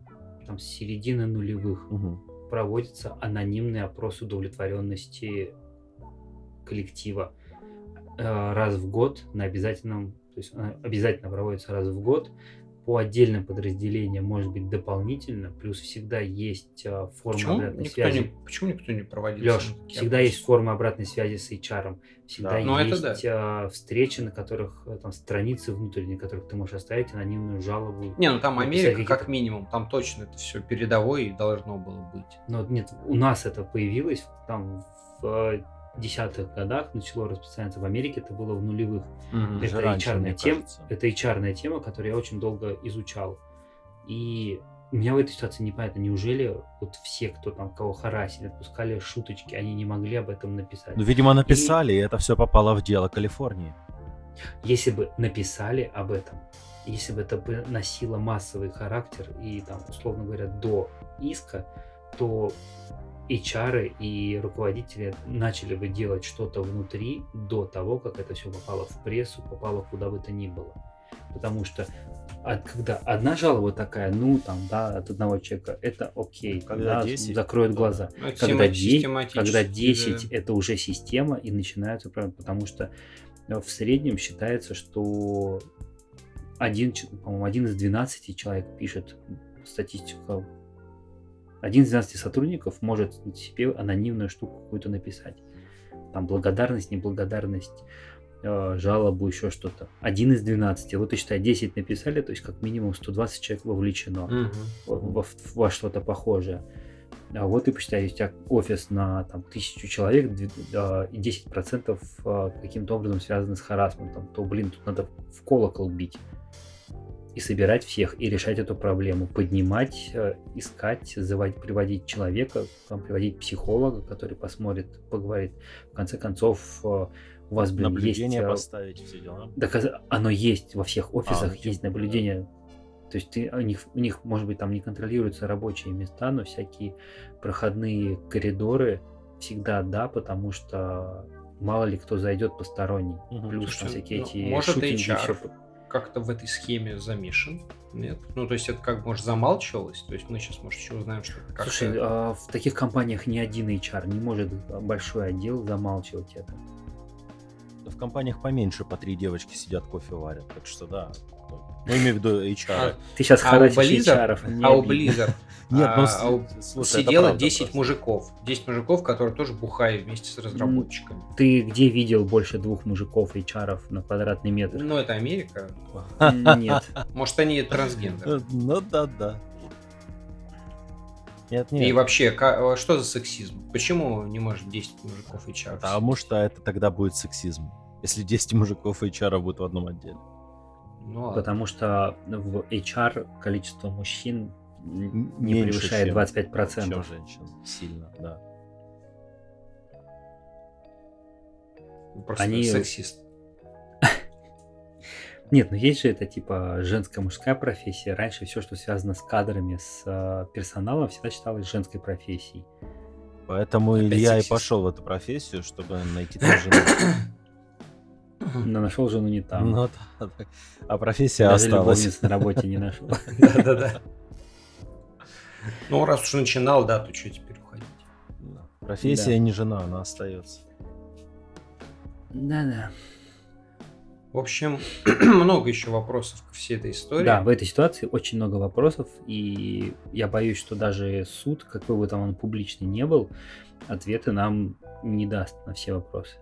Speaker 1: там с середины нулевых,
Speaker 2: Мгм.
Speaker 1: проводится анонимный опрос удовлетворенности коллектива э, раз в год на обязательном, то есть э, обязательно проводится раз в год по отдельным подразделениям, может быть дополнительно, плюс всегда есть э, форма
Speaker 3: Почему
Speaker 1: обратной
Speaker 3: никто,
Speaker 1: связи.
Speaker 3: не, почему никто не проводит?
Speaker 1: Леш, всегда есть форма обратной связи с HR, всегда
Speaker 2: Да.
Speaker 3: Это
Speaker 1: есть э, встречи, на которых э, там страницы внутренние, на которых ты можешь оставить анонимную жалобу.
Speaker 3: Не, ну там Америка как минимум, там точно это все передовое и должно было быть.
Speaker 1: Но нет, у нас это появилось там в э, десятых годах, начало распространяться в Америке, это было в нулевых.
Speaker 2: Даже
Speaker 1: Это
Speaker 2: раньше,
Speaker 1: HR-ная тема, это HR-ная тема, которую я очень долго изучал. И у меня в этой ситуации непонятно, неужели вот все, кто там кого харасили, отпускали шуточки, они не могли об этом написать.
Speaker 2: Ну, видимо, написали, и это все попало в дело Калифорнии.
Speaker 1: Если бы написали об этом, если бы это носило массовый характер и там, условно говоря, до иска, то HR и руководители начали бы делать что-то внутри до того, как это все попало в прессу, попало куда бы то ни было. Потому что от- когда одна жалоба такая, ну там, да, от одного человека, это окей,
Speaker 2: Когда
Speaker 1: да,
Speaker 2: 10,
Speaker 1: закроют
Speaker 2: да.
Speaker 1: глаза.
Speaker 3: Ну, это
Speaker 1: Когда,
Speaker 3: система-
Speaker 1: де-
Speaker 3: систематически,
Speaker 1: когда
Speaker 3: да.
Speaker 1: 10 это уже система и начинаются проблемы, потому что э, в среднем считается, что один, по-моему, один из 12 человек пишет статистику. Один из 12 сотрудников может себе анонимную штуку какую-то написать. Там благодарность, неблагодарность, э, жалобу, еще что-то. Один из 12. Вот ты считай, 10 написали, то есть как минимум 120 человек вовлечено
Speaker 3: Мгм.
Speaker 1: во, во- во что-то похожее. А вот и посчитай, у тебя офис на там, тысячу человек, а, и 10% а, каким-то образом связаны с харасментом, то, блин, тут надо в колокол бить и собирать всех, и решать эту проблему, поднимать, э, искать, зазывать, приводить человека, приводить психолога, который посмотрит, поговорит. В конце концов, э, у вас, блин,
Speaker 2: Наблюдение
Speaker 1: есть... э,
Speaker 2: поставить, все дела.
Speaker 1: Доказ- Оно есть во всех офисах,
Speaker 2: ну,
Speaker 1: есть наблюдение. То есть ты, у, них, у них, может быть, там не контролируются рабочие места, но всякие проходные коридоры всегда да, потому что мало ли кто зайдет посторонний.
Speaker 2: Мгм.
Speaker 1: Плюс там
Speaker 3: Слушайте,
Speaker 1: всякие
Speaker 3: ну,
Speaker 1: эти
Speaker 3: может,
Speaker 1: шутинги
Speaker 3: HR.
Speaker 1: всё.
Speaker 3: Как-то в этой схеме замешан? Нет? Ну, то есть это как, может, замалчивалось? То есть мы сейчас, может, еще узнаем, что это как-то...
Speaker 1: Слушай, а в таких компаниях ни один HR не может большой отдел замалчивать это.
Speaker 2: В компаниях поменьше по три девочки сидят, кофе варят. Так что да. Ну, имею в виду HR.
Speaker 1: Ты сейчас
Speaker 3: А у
Speaker 1: харасишь
Speaker 3: Blizzard,
Speaker 1: HR.
Speaker 3: а у. Blizzard
Speaker 2: Нет, ну,
Speaker 3: а, а у-
Speaker 2: слушай,
Speaker 3: сидело
Speaker 2: правда
Speaker 3: 10
Speaker 2: просто.
Speaker 3: мужиков. 10 мужиков, которые тоже бухали вместе с разработчиками.
Speaker 1: Ты где видел больше двух мужиков HR на квадратный метр?
Speaker 3: Ну, это Америка.
Speaker 1: Нет.
Speaker 3: Может, они трансгендеры.
Speaker 2: Э, Ну да, да. Нет,
Speaker 3: И
Speaker 2: нет.
Speaker 3: вообще, ка- а что за сексизм? Почему не может 10 мужиков HR?
Speaker 2: Потому что это тогда будет сексизм. Если 10 мужиков и HR будут в одном отделе.
Speaker 3: Ну, ладно.
Speaker 1: Потому что в HR количество мужчин не
Speaker 2: Меньше,
Speaker 1: превышает
Speaker 2: чем-
Speaker 1: 25%.
Speaker 2: Чем женщин. Сильно, да.
Speaker 3: Просто
Speaker 1: они-
Speaker 3: сексист.
Speaker 1: Нет, ну есть же это типа женская мужская профессия. Раньше все, что связано с кадрами, с э, персоналом, всегда считалось женской профессией.
Speaker 2: Поэтому
Speaker 3: Опять
Speaker 2: Илья и пошел в эту профессию, чтобы найти тоже.
Speaker 1: Но нашел жену не там.
Speaker 2: Ну да, да. А профессия
Speaker 1: Даже
Speaker 2: осталась.
Speaker 1: любовниц на работе не нашел.
Speaker 3: Да-да-да. Ну, раз уж начинал, да, то что теперь уходить?
Speaker 2: Профессия не жена, она остается.
Speaker 1: Да-да.
Speaker 3: В общем, много еще вопросов ко всей этой истории.
Speaker 1: Да, в этой ситуации очень много вопросов, и я боюсь, что даже суд, какой бы там он публичный не был, ответы нам не даст на все вопросы.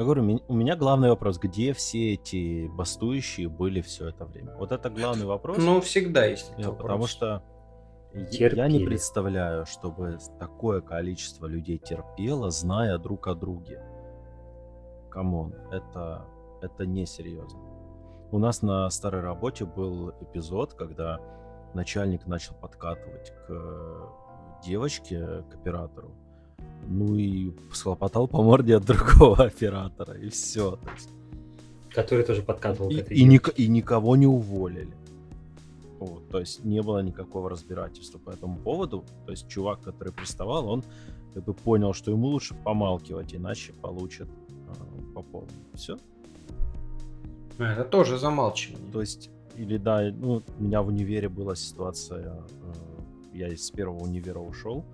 Speaker 2: Я говорю, у меня главный вопрос, где все эти бастующие были все это время? Вот это главный вопрос.
Speaker 3: Ну, всегда есть этот
Speaker 2: Я-
Speaker 3: вопрос.
Speaker 2: потому что я- я
Speaker 1: Терпели.
Speaker 2: не представляю, чтобы такое количество людей терпело, зная друг о друге. Come on, это, это несерьезно. У нас на старой работе был эпизод, когда начальник начал подкатывать к э, девочке, к оператору, ну и схлопотал по морде от другого оператора, и все.
Speaker 1: Который тоже подкатывал к
Speaker 2: И,
Speaker 1: этой
Speaker 2: и ник- и никого не уволили. Вот, то есть не было никакого разбирательства по этому поводу. То есть чувак, который приставал, он как бы понял, что ему лучше помалкивать, иначе получит э, по полу. Все.
Speaker 3: Ну, это тоже замалчивание.
Speaker 2: То есть, или да, ну, у меня в универе была ситуация, э, я из первого универа ушел,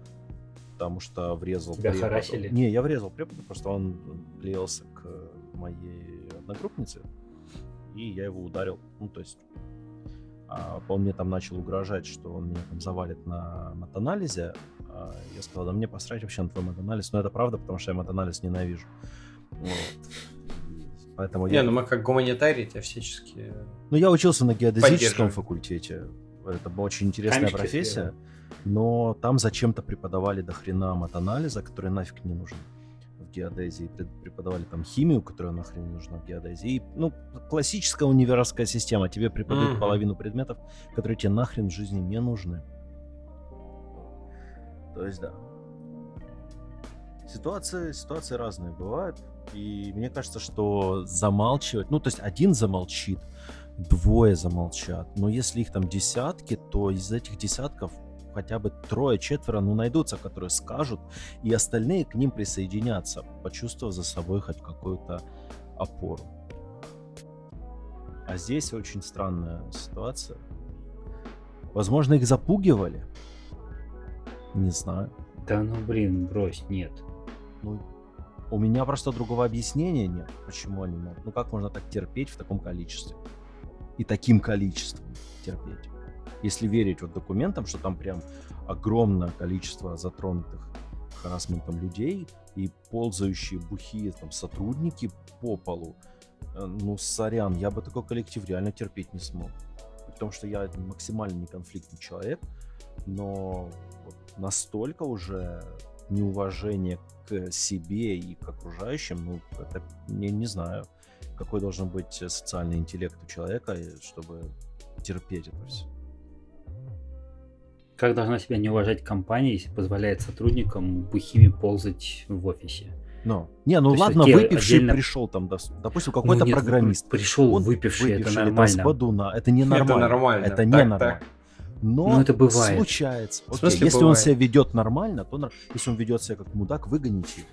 Speaker 2: потому что врезал
Speaker 1: Тебя
Speaker 2: преподу.
Speaker 1: харасили?
Speaker 2: Не, я врезал преподу, просто он клеился к моей одногруппнице, и я его ударил. Ну, то есть, а, он мне там начал угрожать, что он меня там завалит на матанализе. А я сказал, да мне посрать вообще на твой матанализ. Но это правда, потому что я матанализ ненавижу. Вот. Поэтому
Speaker 3: Не,
Speaker 2: я...
Speaker 3: ну мы как гуманитарии тебя всячески...
Speaker 2: Ну, я учился на геодезическом факультете. Это была очень интересная
Speaker 1: Камешки
Speaker 2: профессия. Но там зачем-то преподавали до хрена матанализа, который нафиг не нужен в геодезии. Преподавали там химию, которая нахрен не нужна в геодезии. И, ну, классическая универская система. Тебе преподают
Speaker 3: Мгм.
Speaker 2: половину предметов, которые тебе нахрен в жизни не нужны. То есть, да. Ситуации, ситуации разные бывают. И мне кажется, что замалчивать... Ну, то есть один замолчит, двое замолчат. Но если их там десятки, то из этих десятков хотя бы трое-четверо, ну, найдутся, которые скажут, и остальные к ним присоединятся, почувствовав за собой хоть какую-то опору. А здесь очень странная ситуация. Возможно, их запугивали. Не знаю.
Speaker 1: Да ну блин, брось, нет.
Speaker 2: Ну, у меня просто другого объяснения нет, почему они могут. Ну, как можно так терпеть в таком количестве? И таким количеством терпеть. Если верить вот документам, что там прям огромное количество затронутых харасментом людей и ползающие бухие там сотрудники по полу, э, ну, сорян, я бы такой коллектив реально терпеть не смог. Потому что я максимально неконфликтный человек, но настолько уже неуважение к себе и к окружающим, ну, это, не, не знаю, какой должен быть социальный интеллект у человека, чтобы терпеть это все.
Speaker 1: Как должна себя не уважать компания, если позволяет сотрудникам бухими ползать в офисе?
Speaker 2: Но, не, ну
Speaker 1: То
Speaker 2: ладно, выпивший
Speaker 1: отдельно-
Speaker 2: пришел там, допустим, какой-то
Speaker 1: Ну, нет,
Speaker 2: программист.
Speaker 1: Пришел
Speaker 2: Он
Speaker 1: выпивший, это
Speaker 2: выпивший с
Speaker 1: нормально.
Speaker 2: бадуна, это не
Speaker 3: Это
Speaker 2: нормально.
Speaker 3: нормально.
Speaker 2: Это
Speaker 3: Так,
Speaker 2: не
Speaker 3: так.
Speaker 2: нормально. Но
Speaker 1: Ну, это бывает.
Speaker 2: случается. Окей,
Speaker 3: смысле
Speaker 2: если он
Speaker 3: бывает?
Speaker 2: себя ведет нормально, то нар- если он ведет себя как мудак, выгоните его.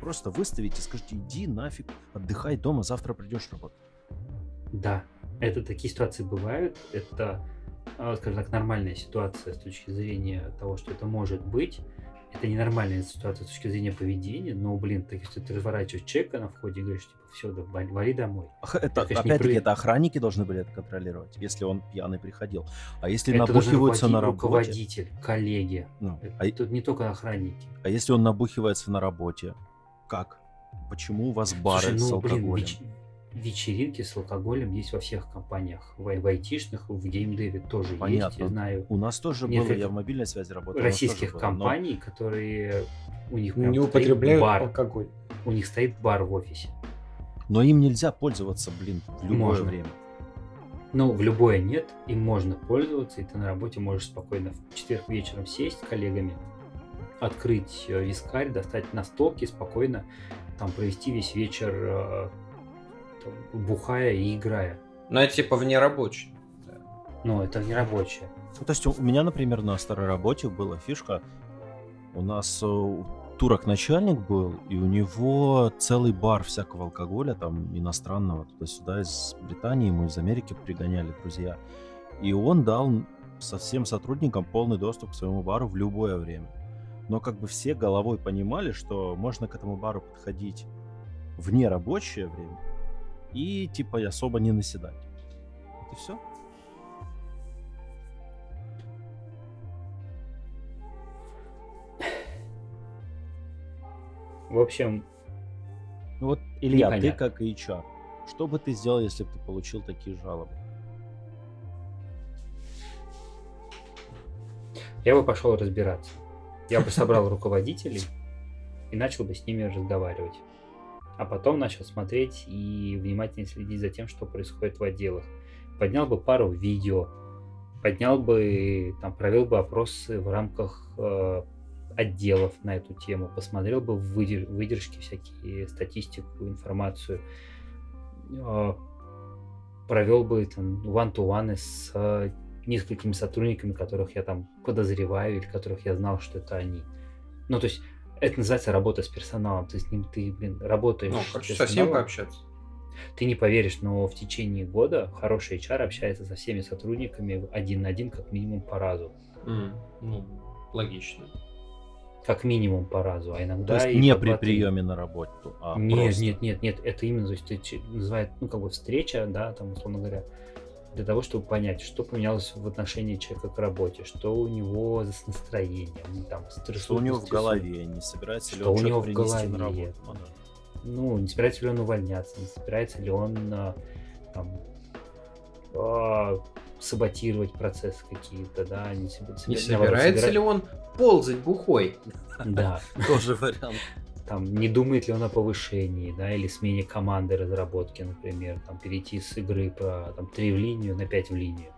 Speaker 2: Просто выставите, скажите, иди нафиг, отдыхай дома, завтра придешь работать.
Speaker 1: Да, это такие ситуации бывают. Это, скажем так, нормальная ситуация с точки зрения того, что это может быть. Это ненормальная ситуация с точки зрения поведения, но, блин, так если ты разворачиваешь человека на входе и говоришь, типа, все, да, вали, домой.
Speaker 2: Это, опять-таки, это охранники должны были это контролировать, если он пьяный приходил. А если
Speaker 1: это
Speaker 2: набухиваются на работе...
Speaker 1: руководитель, коллеги.
Speaker 2: ну,
Speaker 1: Это-
Speaker 2: а,
Speaker 1: Тут не только охранники.
Speaker 2: а если он набухивается на работе, как? Почему у вас бары
Speaker 1: Слушай,
Speaker 2: с
Speaker 1: ну, блин,
Speaker 2: алкоголем?
Speaker 1: веч- вечеринки с алкоголем есть во всех компаниях. В, в айтишных, в геймдеве тоже есть,
Speaker 2: Понятно.
Speaker 1: я знаю.
Speaker 2: У нас тоже было,
Speaker 1: Несколько
Speaker 2: я в мобильной связи работал.
Speaker 1: российских
Speaker 2: тоже было, но-
Speaker 1: компаний, которые у них
Speaker 3: Не
Speaker 1: стоит
Speaker 3: употребляют
Speaker 1: бар,
Speaker 3: алкоголь.
Speaker 1: у них стоит бар в офисе.
Speaker 2: Но им нельзя пользоваться, блин, в любое
Speaker 1: Можно.
Speaker 2: время.
Speaker 1: Ну, в любое нет, им можно пользоваться, и ты на работе можешь спокойно в четверг вечером сесть с коллегами, открыть э, вискарь, достать настолки, спокойно там провести весь вечер э, бухая и играя.
Speaker 3: Ну, это типа вне рабочий.
Speaker 1: Но это не рабочее.
Speaker 2: Ну, то есть у меня, например, на старой работе была фишка. У нас э, турок начальник был, и у него целый бар всякого алкоголя, там, иностранного, туда-сюда, из Британии, ему из Америки пригоняли друзья. И он дал со всем сотрудникам полный доступ к своему бару в любое время. Но как бы все головой понимали, что можно к этому бару подходить в нерабочее время и типа особо не наседать. И все.
Speaker 1: В общем,
Speaker 2: Ну Вот, Илья, ты
Speaker 1: Непонятно.
Speaker 2: как HR, что бы ты сделал, если бы ты получил такие жалобы?
Speaker 1: я бы пошел разбираться. Я бы собрал руководителей и начал бы с ними разговаривать. А потом начал смотреть и внимательно следить за тем, что происходит в отделах. Поднял бы пару видео, поднял бы, там, провел бы опросы в рамках э, отделов на эту тему, посмотрел бы выдер- выдержки всякие, статистику, информацию, э, провел бы там one-to-one с э, несколькими сотрудниками, которых я там подозреваю или которых я знал, что это они. Ну, то есть, это называется работа с персоналом. Ты с ним, ты, блин, работаешь
Speaker 3: Ну,
Speaker 1: с
Speaker 3: короче, со всеми
Speaker 1: персоналом.
Speaker 3: пообщаться.
Speaker 1: Ты не поверишь, но в течение года хороший HR общается со всеми сотрудниками один на один, как минимум по разу.
Speaker 3: М, Ну, логично.
Speaker 1: Как минимум по разу, а
Speaker 2: То
Speaker 1: иногда
Speaker 2: есть
Speaker 1: и
Speaker 2: не при приеме на работу, а
Speaker 1: Нет,
Speaker 2: просто.
Speaker 1: нет, нет, нет, это именно, то есть ты называет, ну, как бы встреча, да, там, условно говоря, для того, чтобы понять, что поменялось в отношении человека к работе, что у него за с настроением, ну, там,
Speaker 2: Что у него в голове, не собирается ли
Speaker 1: Что
Speaker 2: он
Speaker 1: у него в
Speaker 2: принести на
Speaker 1: голове.
Speaker 2: работу. Ну да.
Speaker 1: ну, не собирается ли он увольняться, не собирается ли он а, там а, саботировать процессы какие-то, да, не, себе-
Speaker 3: Не
Speaker 1: себе- наоборот,
Speaker 3: собирается
Speaker 1: собира-
Speaker 3: ли он ползать бухой?
Speaker 1: Да,
Speaker 2: Тоже вариант.
Speaker 1: Там, не думает ли он о повышении, да, или смене команды разработки, например, там, перейти с игры про там, 3 в линию на 5 в линию.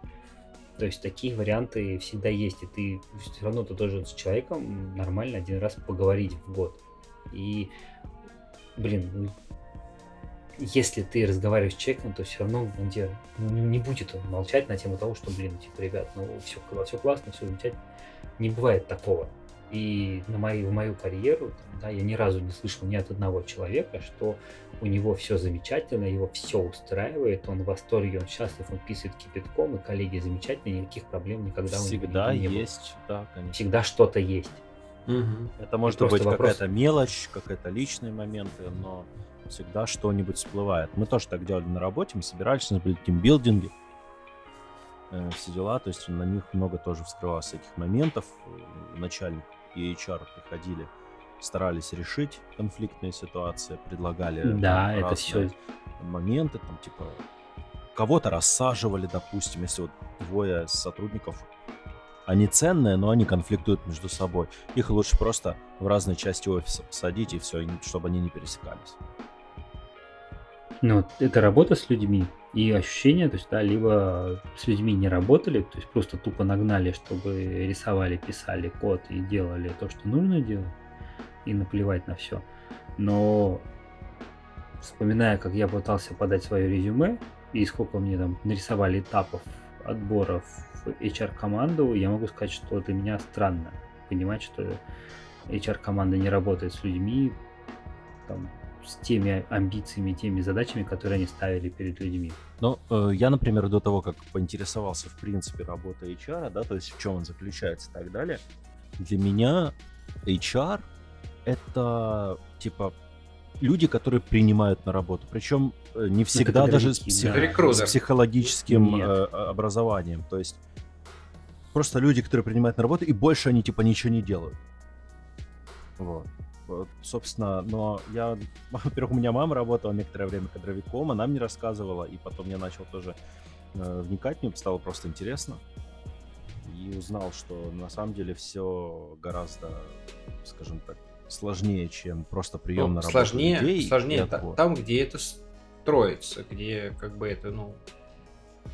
Speaker 1: То есть такие варианты всегда есть, и ты все равно ты должен с человеком нормально один раз поговорить в год. И, блин, ну, если ты разговариваешь с человеком, то все равно он тебе ну, не будет молчать на тему того, что, блин, типа, ребят, ну все, все классно, все замечательно. Не бывает такого. И на мою, в мою карьеру, там, да, я ни разу не слышал ни от одного человека, что у него все замечательно, его все устраивает, он в восторге, он счастлив, он писает кипятком, и коллеги замечательные, никаких проблем никогда у него
Speaker 2: Всегда
Speaker 1: не было.
Speaker 2: есть, да, конечно.
Speaker 1: Всегда что-то есть.
Speaker 3: А
Speaker 2: Это может
Speaker 1: просто
Speaker 2: быть
Speaker 1: вопрос-
Speaker 2: какая-то мелочь, какие-то личные моменты, но всегда что-нибудь всплывает. Мы тоже так делали на работе, мы собирались, у нас были тимбилдинги, э, все дела, то есть на них много тоже вскрывалось этих моментов. Э, Начальник и HR приходили, старались решить конфликтные ситуации, предлагали
Speaker 1: Да, это всё.
Speaker 2: моменты, там типа кого-то рассаживали, допустим, если вот двое сотрудников они ценные, но они конфликтуют между собой. Их лучше просто в разные части офиса посадить, и все, чтобы они не пересекались.
Speaker 1: Ну, это работа с людьми и ощущение, то есть, да, либо с людьми не работали, то есть просто тупо нагнали, чтобы рисовали, писали код и делали то, что нужно делать, и наплевать на все. Но вспоминая, как я пытался подать свое резюме, и сколько мне там нарисовали этапов отбора в HR-команду, я могу сказать, что для меня странно понимать, что HR-команда не работает с людьми, там, с теми амбициями, теми задачами, которые они ставили перед людьми.
Speaker 2: Ну, э, я, например, до того, как поинтересовался, в принципе, работой HR, да, то есть в чем он заключается и так далее, для меня HR — это, типа, люди, которые принимают на работу. Причем э, не всегда даже с, псих-
Speaker 1: да.
Speaker 2: С психологическим
Speaker 1: Нет.
Speaker 2: э, образованием. То есть просто люди, которые принимают на работу, и больше они, типа, ничего не делают. Вот. Вот, собственно, но я, во-первых, у меня мама работала некоторое время кадровиком, она мне рассказывала, и потом я начал тоже э, вникать, мне стало просто интересно. И узнал, что на самом деле все гораздо, скажем так, сложнее, чем просто прием
Speaker 3: Ну,
Speaker 2: на работу
Speaker 3: сложнее,
Speaker 2: людей
Speaker 3: сложнее та- там, где это строится, где как бы это, ну...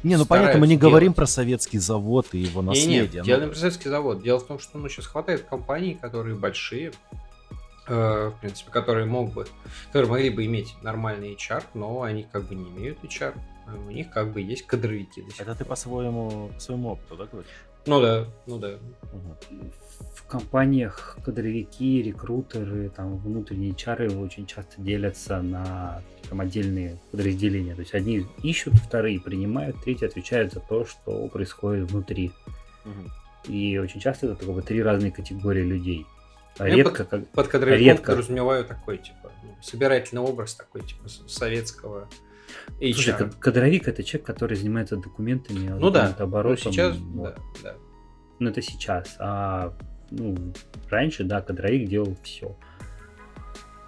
Speaker 2: Не, ну понятно, мы не
Speaker 3: стараются
Speaker 2: говорим
Speaker 3: делать.
Speaker 2: про советский завод и его
Speaker 3: Не,
Speaker 2: наследие.
Speaker 3: нет,
Speaker 2: ну,
Speaker 3: дело не про советский завод. Дело в том, что ну, сейчас хватает компаний, которые большие, э, в принципе, которые мог бы, которые могли бы иметь нормальный HR, но они как бы не имеют HR. а У них как бы есть кадровики.
Speaker 2: Это ты по своему, по своему опыту, да, говоришь?
Speaker 3: Ну да, ну да.
Speaker 2: Мгм.
Speaker 1: В компаниях кадровики, рекрутеры, там внутренние чары очень часто делятся на там, отдельные подразделения. То есть одни ищут, вторые принимают, третьи отвечают за то, что происходит внутри.
Speaker 2: Мгм.
Speaker 1: И очень часто это как бы три разные категории людей. А Редко, как,
Speaker 3: Под кадровиком
Speaker 1: Редко.
Speaker 3: подразумеваю такой, типа, ну, собирательный образ такой, типа, советского HR.
Speaker 1: Слушай, кад- кадровик это человек, который занимается документами,
Speaker 3: ну да, ну,
Speaker 1: документооборотом.
Speaker 3: сейчас,
Speaker 1: вот.
Speaker 3: да, да.
Speaker 1: Ну, это сейчас. А ну, раньше, да, кадровик делал все.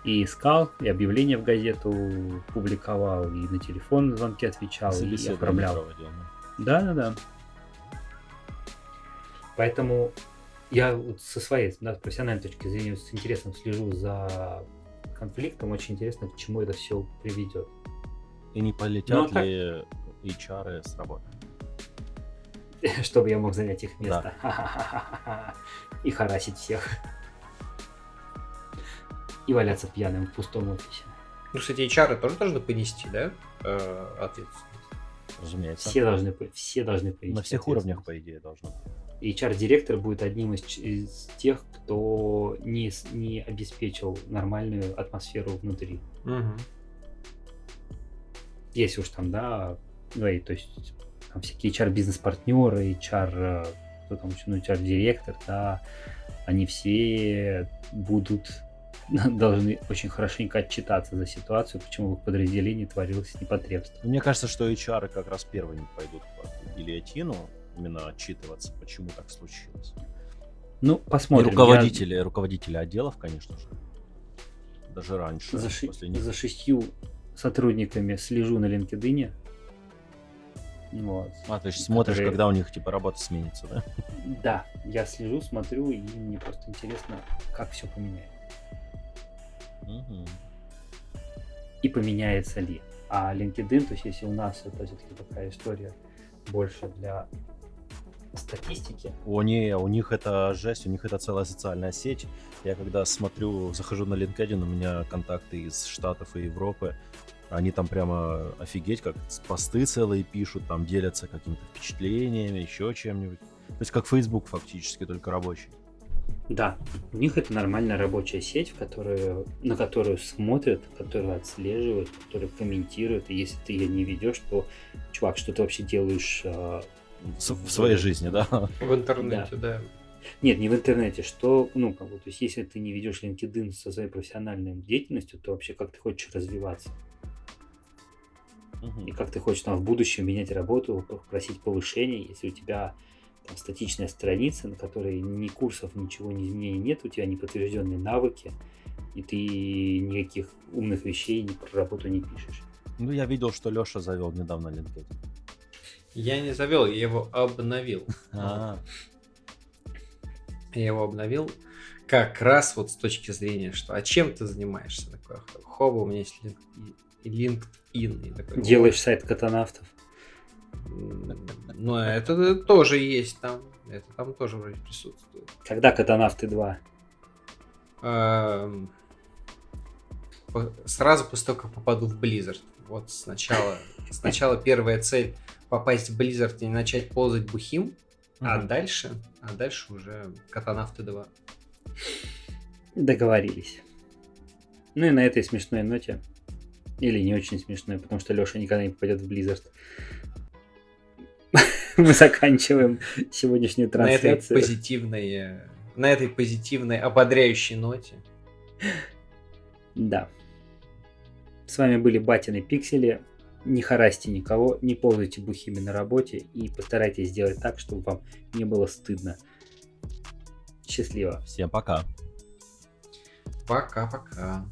Speaker 1: И искал, и объявления в газету публиковал, и на телефон звонки отвечал, и оформлял.
Speaker 2: ну.
Speaker 1: Да, да, да. Поэтому я вот со своей да, профессиональной точки зрения с интересом слежу за конфликтом. Очень интересно, к чему это все приведет.
Speaker 2: И не
Speaker 1: Ну,
Speaker 2: полетят
Speaker 1: а как-
Speaker 2: ли HR с работы?
Speaker 1: Чтобы я мог занять их место. И харасить всех. И валяться пьяным в пустом офисе.
Speaker 3: Ну, кстати, HR тоже должны понести, да, э, ответственность?
Speaker 2: Разумеется.
Speaker 1: Все должны, все должны понести
Speaker 2: На всех уровнях, по идее, должно быть.
Speaker 1: HR-директор будет одним из, из тех, кто не, не обеспечил нормальную атмосферу внутри.
Speaker 3: Мгм.
Speaker 1: Если уж там, да, говорить, то есть там всякие HR-бизнес-партнеры, HR, э, кто там еще, ну, HR-директор, да, они все будут должны очень хорошенько отчитаться за ситуацию, почему в их подразделении творилось непотребство.
Speaker 2: Мне кажется, что HR как раз первыми пойдут по гильотину, именно отчитываться, почему так случилось.
Speaker 1: Ну,
Speaker 2: И
Speaker 1: посмотрим. Я
Speaker 2: руководители, руководители отделов, конечно же. Даже раньше.
Speaker 1: за, ши-
Speaker 2: после них.
Speaker 1: за шестью сотрудниками слежу на LinkedIn. Вот.
Speaker 2: А, то есть смотришь,
Speaker 1: которые-
Speaker 2: когда у них типа работа сменится, да?
Speaker 1: Да, я слежу, смотрю, и мне просто интересно, как все поменяется.
Speaker 2: Мгм.
Speaker 1: И поменяется ли. А LinkedIn, то есть если у нас это все-таки такая история больше для статистики,
Speaker 2: О, не, у них это жесть, у них это целая социальная сеть. Я когда смотрю, захожу на LinkedIn, у меня контакты из Штатов и Европы. Они там прямо офигеть, как посты целые пишут, там делятся какими-то впечатлениями, еще чем-нибудь. То есть как Facebook фактически, только рабочий.
Speaker 1: Да, у них это нормальная рабочая сеть, в которую, на которую смотрят, которую отслеживают, которую комментируют. И если ты ее не ведешь, то, чувак, что ты вообще делаешь? а,
Speaker 2: В, своей жизни, да.
Speaker 3: В интернете, да.
Speaker 1: Нет, не в интернете. Что, ну, как бы, то есть, если ты не ведешь LinkedIn со своей профессиональной деятельностью, то вообще как ты хочешь развиваться?
Speaker 2: Мгм.
Speaker 1: И как ты хочешь там в будущем менять работу, просить повышения, если у тебя там статичная страница, на которой ни курсов, ничего, ни изменений нет, у тебя неподтвержденные навыки, и ты никаких умных вещей ни про работу не пишешь.
Speaker 2: Ну, я видел, что Леша завел недавно LinkedIn.
Speaker 3: Я не завел, я его обновил.
Speaker 2: А,
Speaker 3: Я его обновил как раз вот с точки зрения, что а чем ты занимаешься? Такой, хоба, у меня есть LinkedIn. Такой,
Speaker 1: Делаешь сайт катанавтов.
Speaker 3: «М, Ну, это тоже есть там. Это там тоже вроде присутствует.
Speaker 1: Когда катанавты 2?
Speaker 3: Эм, Сразу после того, как попаду в Blizzard. Вот сначала, сначала первая цель попасть в Blizzard и начать ползать бухим, а
Speaker 2: Мгм.
Speaker 3: дальше, а дальше уже Катанавты 2.
Speaker 1: Договорились. Ну и на этой смешной ноте, или не очень смешной, потому что Леша никогда не попадет в Blizzard, мы заканчиваем сегодняшнюю
Speaker 3: На этой
Speaker 1: трансляцию.
Speaker 3: позитивной, на этой позитивной, ободряющей ноте.
Speaker 1: Да. С вами были Батины Пиксели. Не харасьте никого, не ползайте бухими на работе и постарайтесь сделать так, чтобы вам не было стыдно. Счастливо.
Speaker 2: Всем пока.
Speaker 3: Пока-пока.